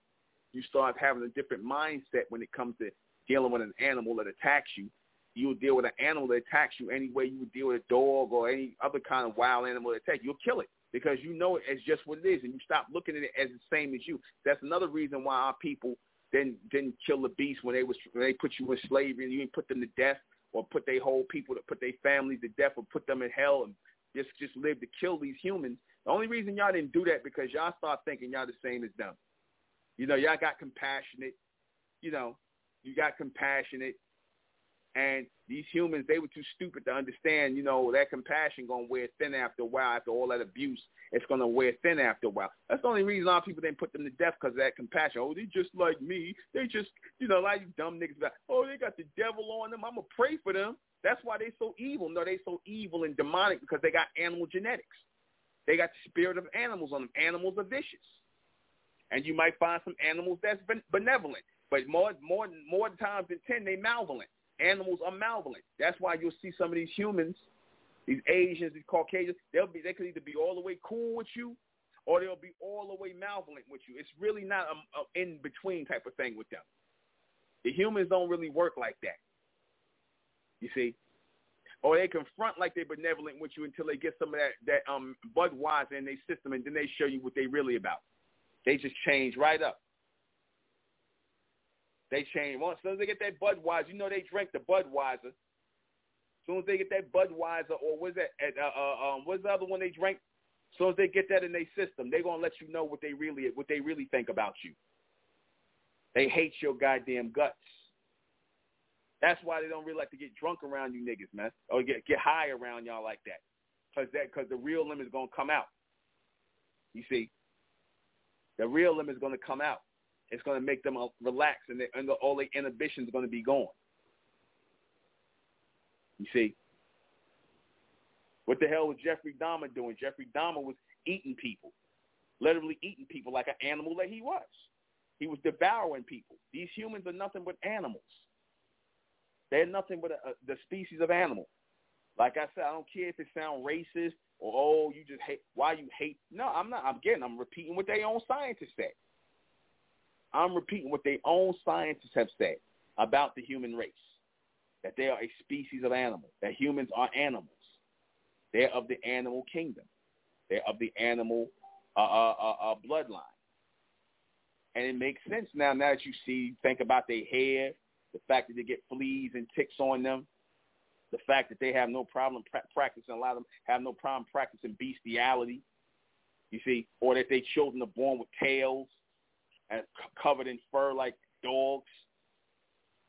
you start having a different mindset when it comes to dealing with an animal that attacks you. You'll deal with an animal that attacks you any way you would deal with a dog or any other kind of wild animal that attacks you. You'll kill it because you know it as just what it is, and you stop looking at it as the same as you. That's another reason why our people didn't didn't kill the beast when they was when they put you in slavery and you didn't put them to death or put their whole people to put their families to death or put them in hell and just just live to kill these humans. The only reason y'all didn't do that because y'all start thinking y'all the same as them. You know, y'all got compassionate. You know, you got compassionate. And these humans, they were too stupid to understand, you know, that compassion to wear thin after a while. After all that abuse, it's to wear thin after a while. That's the only reason a lot of people didn't put them to death because of that compassion. Oh, they just like me. They just, you know, like you dumb niggas. Like, oh, they got the devil on them. I'm to pray for them. That's why they so evil. No, they so evil and demonic because they got animal genetics. They got the spirit of animals on them. Animals are vicious and you might find some animals that's benevolent. But more more more times than ten, they malevolent. Animals are malevolent. That's why you'll see some of these humans, these Asians, these Caucasians. They'll be they could either be all the way cool with you, or they'll be all the way malevolent with you. It's really not a, a in between type of thing with them. The humans don't really work like that. You see, or they confront like they're benevolent with you until they get some of that that um Budweiser in their system, and then they show you what they really about. They just change right up. They change. Once as soon as they get that Budweiser, you know they drink the Budweiser. As soon as they get that Budweiser, or what's that? Uh, uh, um, what's the other one they drink? As soon as they get that in their system, they're gonna let you know what they really what they really think about you. They hate your goddamn guts. That's why they don't really like to get drunk around you niggas, man, or get get high around y'all like that, cause that cause the real them is gonna come out. You see, the real them is going to come out. It's going to make them uh, relax, and, they, and all the inhibitions are going to be gone. You see? What the hell was Jeffrey Dahmer doing? Jeffrey Dahmer was eating people, literally eating people like an animal that he was. He was devouring people. These humans are nothing but animals. They're nothing but a, a, the species of animal. Like I said, I don't care if it sounds racist oh, you just hate. Why you hate? No, I'm not. I'm getting. I'm repeating what their own scientists said. I'm repeating what their own scientists have said about the human race. That they are a species of animal. That humans are animals. They're of the animal kingdom. They're of the animal uh, uh, uh, uh, bloodline. And it makes sense now. Now that you see, think about their hair, the fact that they get fleas and ticks on them, the fact that they have no problem pra- practicing, a lot of them have no problem practicing bestiality, you see, or that their children are born with tails and c- covered in fur like dogs,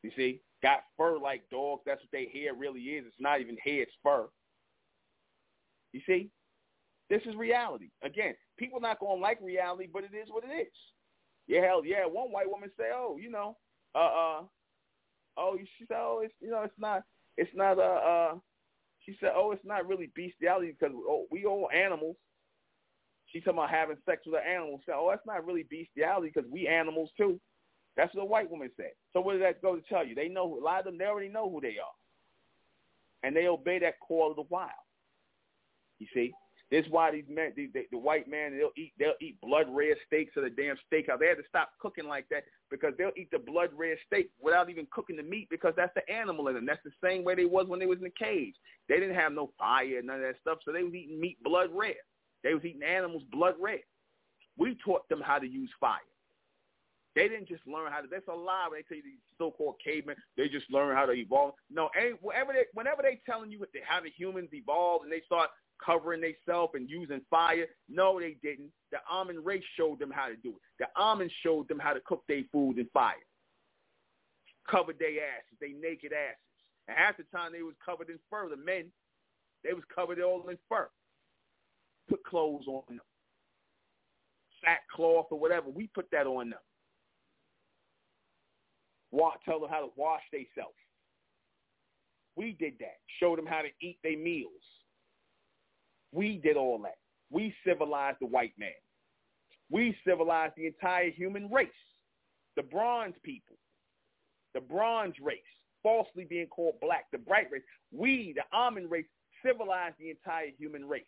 you see, got fur like dogs. That's what their hair really is. It's not even hair, it's fur. You see, this is reality. Again, people not going to like reality, but it is what it is. Yeah, hell yeah. One white woman say, oh, you know, uh, uh, oh, she said, oh, it's, you know, it's not, it's not a. Uh, she said, "Oh, it's not really bestiality because oh, we all animals." She's talking about having sex with an animal. Said, "Oh, that's not really bestiality because we animals too." That's what a white woman said. So what does that go to tell you? They know a lot of them. They already know who they are, and they obey that call of the wild. You see, this is why these men, the, the, the white man, they'll eat they'll eat blood red steaks at a damn steakhouse. They had to stop cooking like that because they'll eat the blood red steak without even cooking the meat because that's the animal in them. That's the same way they was when they was in the cage. They didn't have no fire, and none of that stuff, so they was eating meat blood red. They was eating animals blood red. We taught them how to use fire. They didn't just learn how to. That's a lie. When they tell you these so-called cavemen, they just learn how to evolve. No, whenever they, whenever they telling you how the humans evolved and they start covering themselves and using fire, no, they didn't. The Ahmen race showed them how to do it. The Ahmen showed them how to cook their food in fire, covered their asses, they naked asses. And half the time they was covered in fur. The men, they was covered all in fur. Put clothes on them, sackcloth or whatever. We put that on them tell them how to wash themselves. We did that. Showed them how to eat their meals. We did all that. We civilized the white man. We civilized the entire human race. The bronze people. The bronze race. Falsely being called black. The bright race. We, the Ahmen race, civilized the entire human race.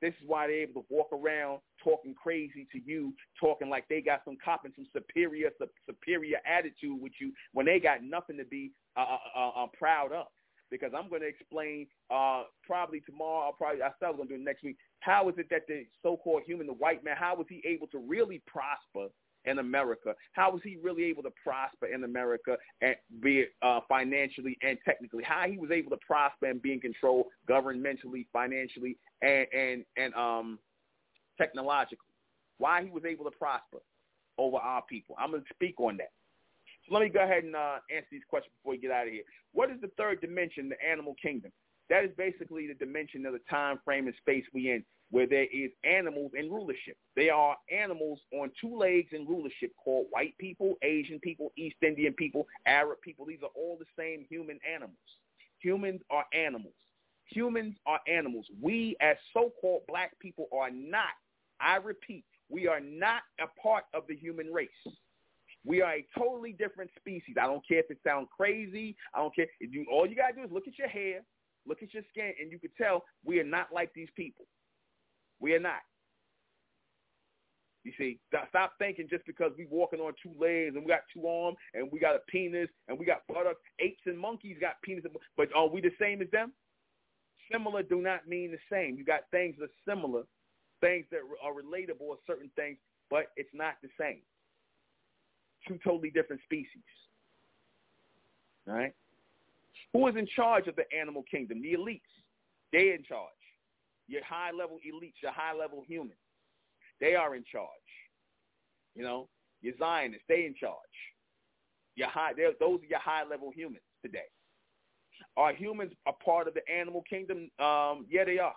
This is why they're able to walk around talking crazy to you, talking like they got some cop and some superior superior attitude with you when they got nothing to be uh, uh, uh, uh proud of. Because I'm going to explain uh, probably tomorrow, I'll probably I said I was going to do it next week. How is it that the so-called human, the white man, how was he able to really prosper in America? How was he really able to prosper in America and be it uh, financially and technically? How he was able to prosper and be in control governmentally, financially, and and and um technologically? Why he was able to prosper over our people? I'm going to speak on that. So let me go ahead and uh, answer these questions before we get out of here. What is the third dimension, the animal kingdom? That is basically the dimension of the time frame and space we in where there is animals in rulership. They are animals on two legs in rulership called white people, Asian people, East Indian people, Arab people. These are all the same human animals. Humans are animals. Humans are animals. We as so-called black people are not, I repeat, we are not a part of the human race. We are a totally different species. I don't care if it sounds crazy. I don't care. You, all you got to do is look at your hair, look at your skin, and you can tell we are not like these people. We are not. You see, stop thinking just because we walking on two legs and we got two arms and we got a penis and we got buttocks. Apes and monkeys got penis, but are we the same as them? Similar do not mean the same. You got things that are similar, things that are relatable or certain things, but it's not the same. Two totally different species. Right? Who is in charge of the animal kingdom? The elites. They're in charge your high level elites, your high level humans. They are in charge. You know, your Zionists, they in charge. Your high, those are your high level humans today. Are humans a part of the animal kingdom? Um, yeah, they are.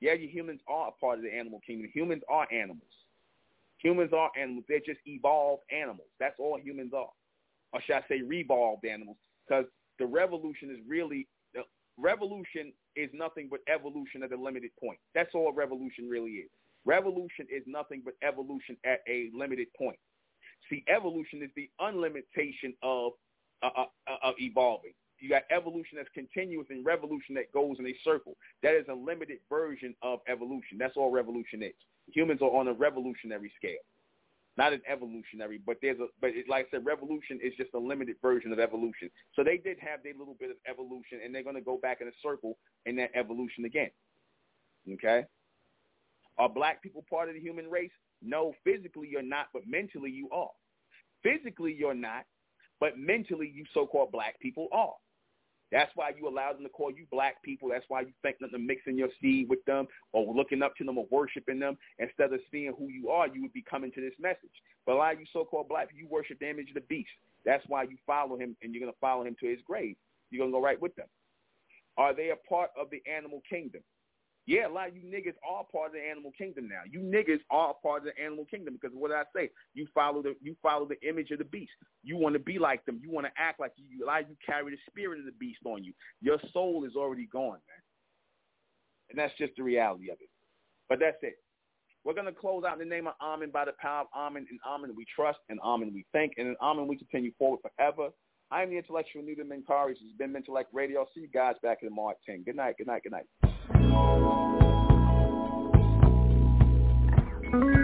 Yeah, your humans are a part of the animal kingdom. Humans are animals. Humans are animals. They're just evolved animals. That's all humans are. Or should I say revolved animals? Because the revolution is really, the revolution is nothing but evolution at a limited point. That's all revolution really is. Revolution is nothing but evolution at a limited point. See, evolution is the unlimitation of uh, uh, uh, of evolving. You got evolution that's continuous and revolution that goes in a circle. That is a limited version of evolution. That's all revolution is. Humans are on a revolutionary scale not an evolutionary, but there's a, but it, like I said, revolution is just a limited version of evolution. So they did have their little bit of evolution, and they're going to go back in a circle in that evolution again. Okay? Are black people part of the human race? No, physically you're not, but mentally you are. Physically you're not, but mentally you so-called black people are. That's why you allow them to call you black people. That's why you think them mixing your seed with them or looking up to them or worshiping them. Instead of seeing who you are, you would be coming to this message. But a lot of you so-called black people, you worship the image of the beast. That's why you follow him and you're going to follow him to his grave. You're going to go right with them. Are they a part of the animal kingdom? Yeah, a lot of you niggas are part of the animal kingdom now. You niggas are part of the animal kingdom because what did I say? You follow the you follow the image of the beast. You want to be like them. You want to act like you. A lot of you carry the spirit of the beast on you. Your soul is already gone, man. And that's just the reality of it. But that's it. We're going to close out in the name of Ahmen by the power of Ahmen. And Ahmen we trust, and Ahmen we thank, and in Amen we continue forward forever. I am the intellectual Nuben Menkarayzz. This has been Mentellect Radio. I'll See you guys back in the Mark 10. Good night, good night, good night. Thank you.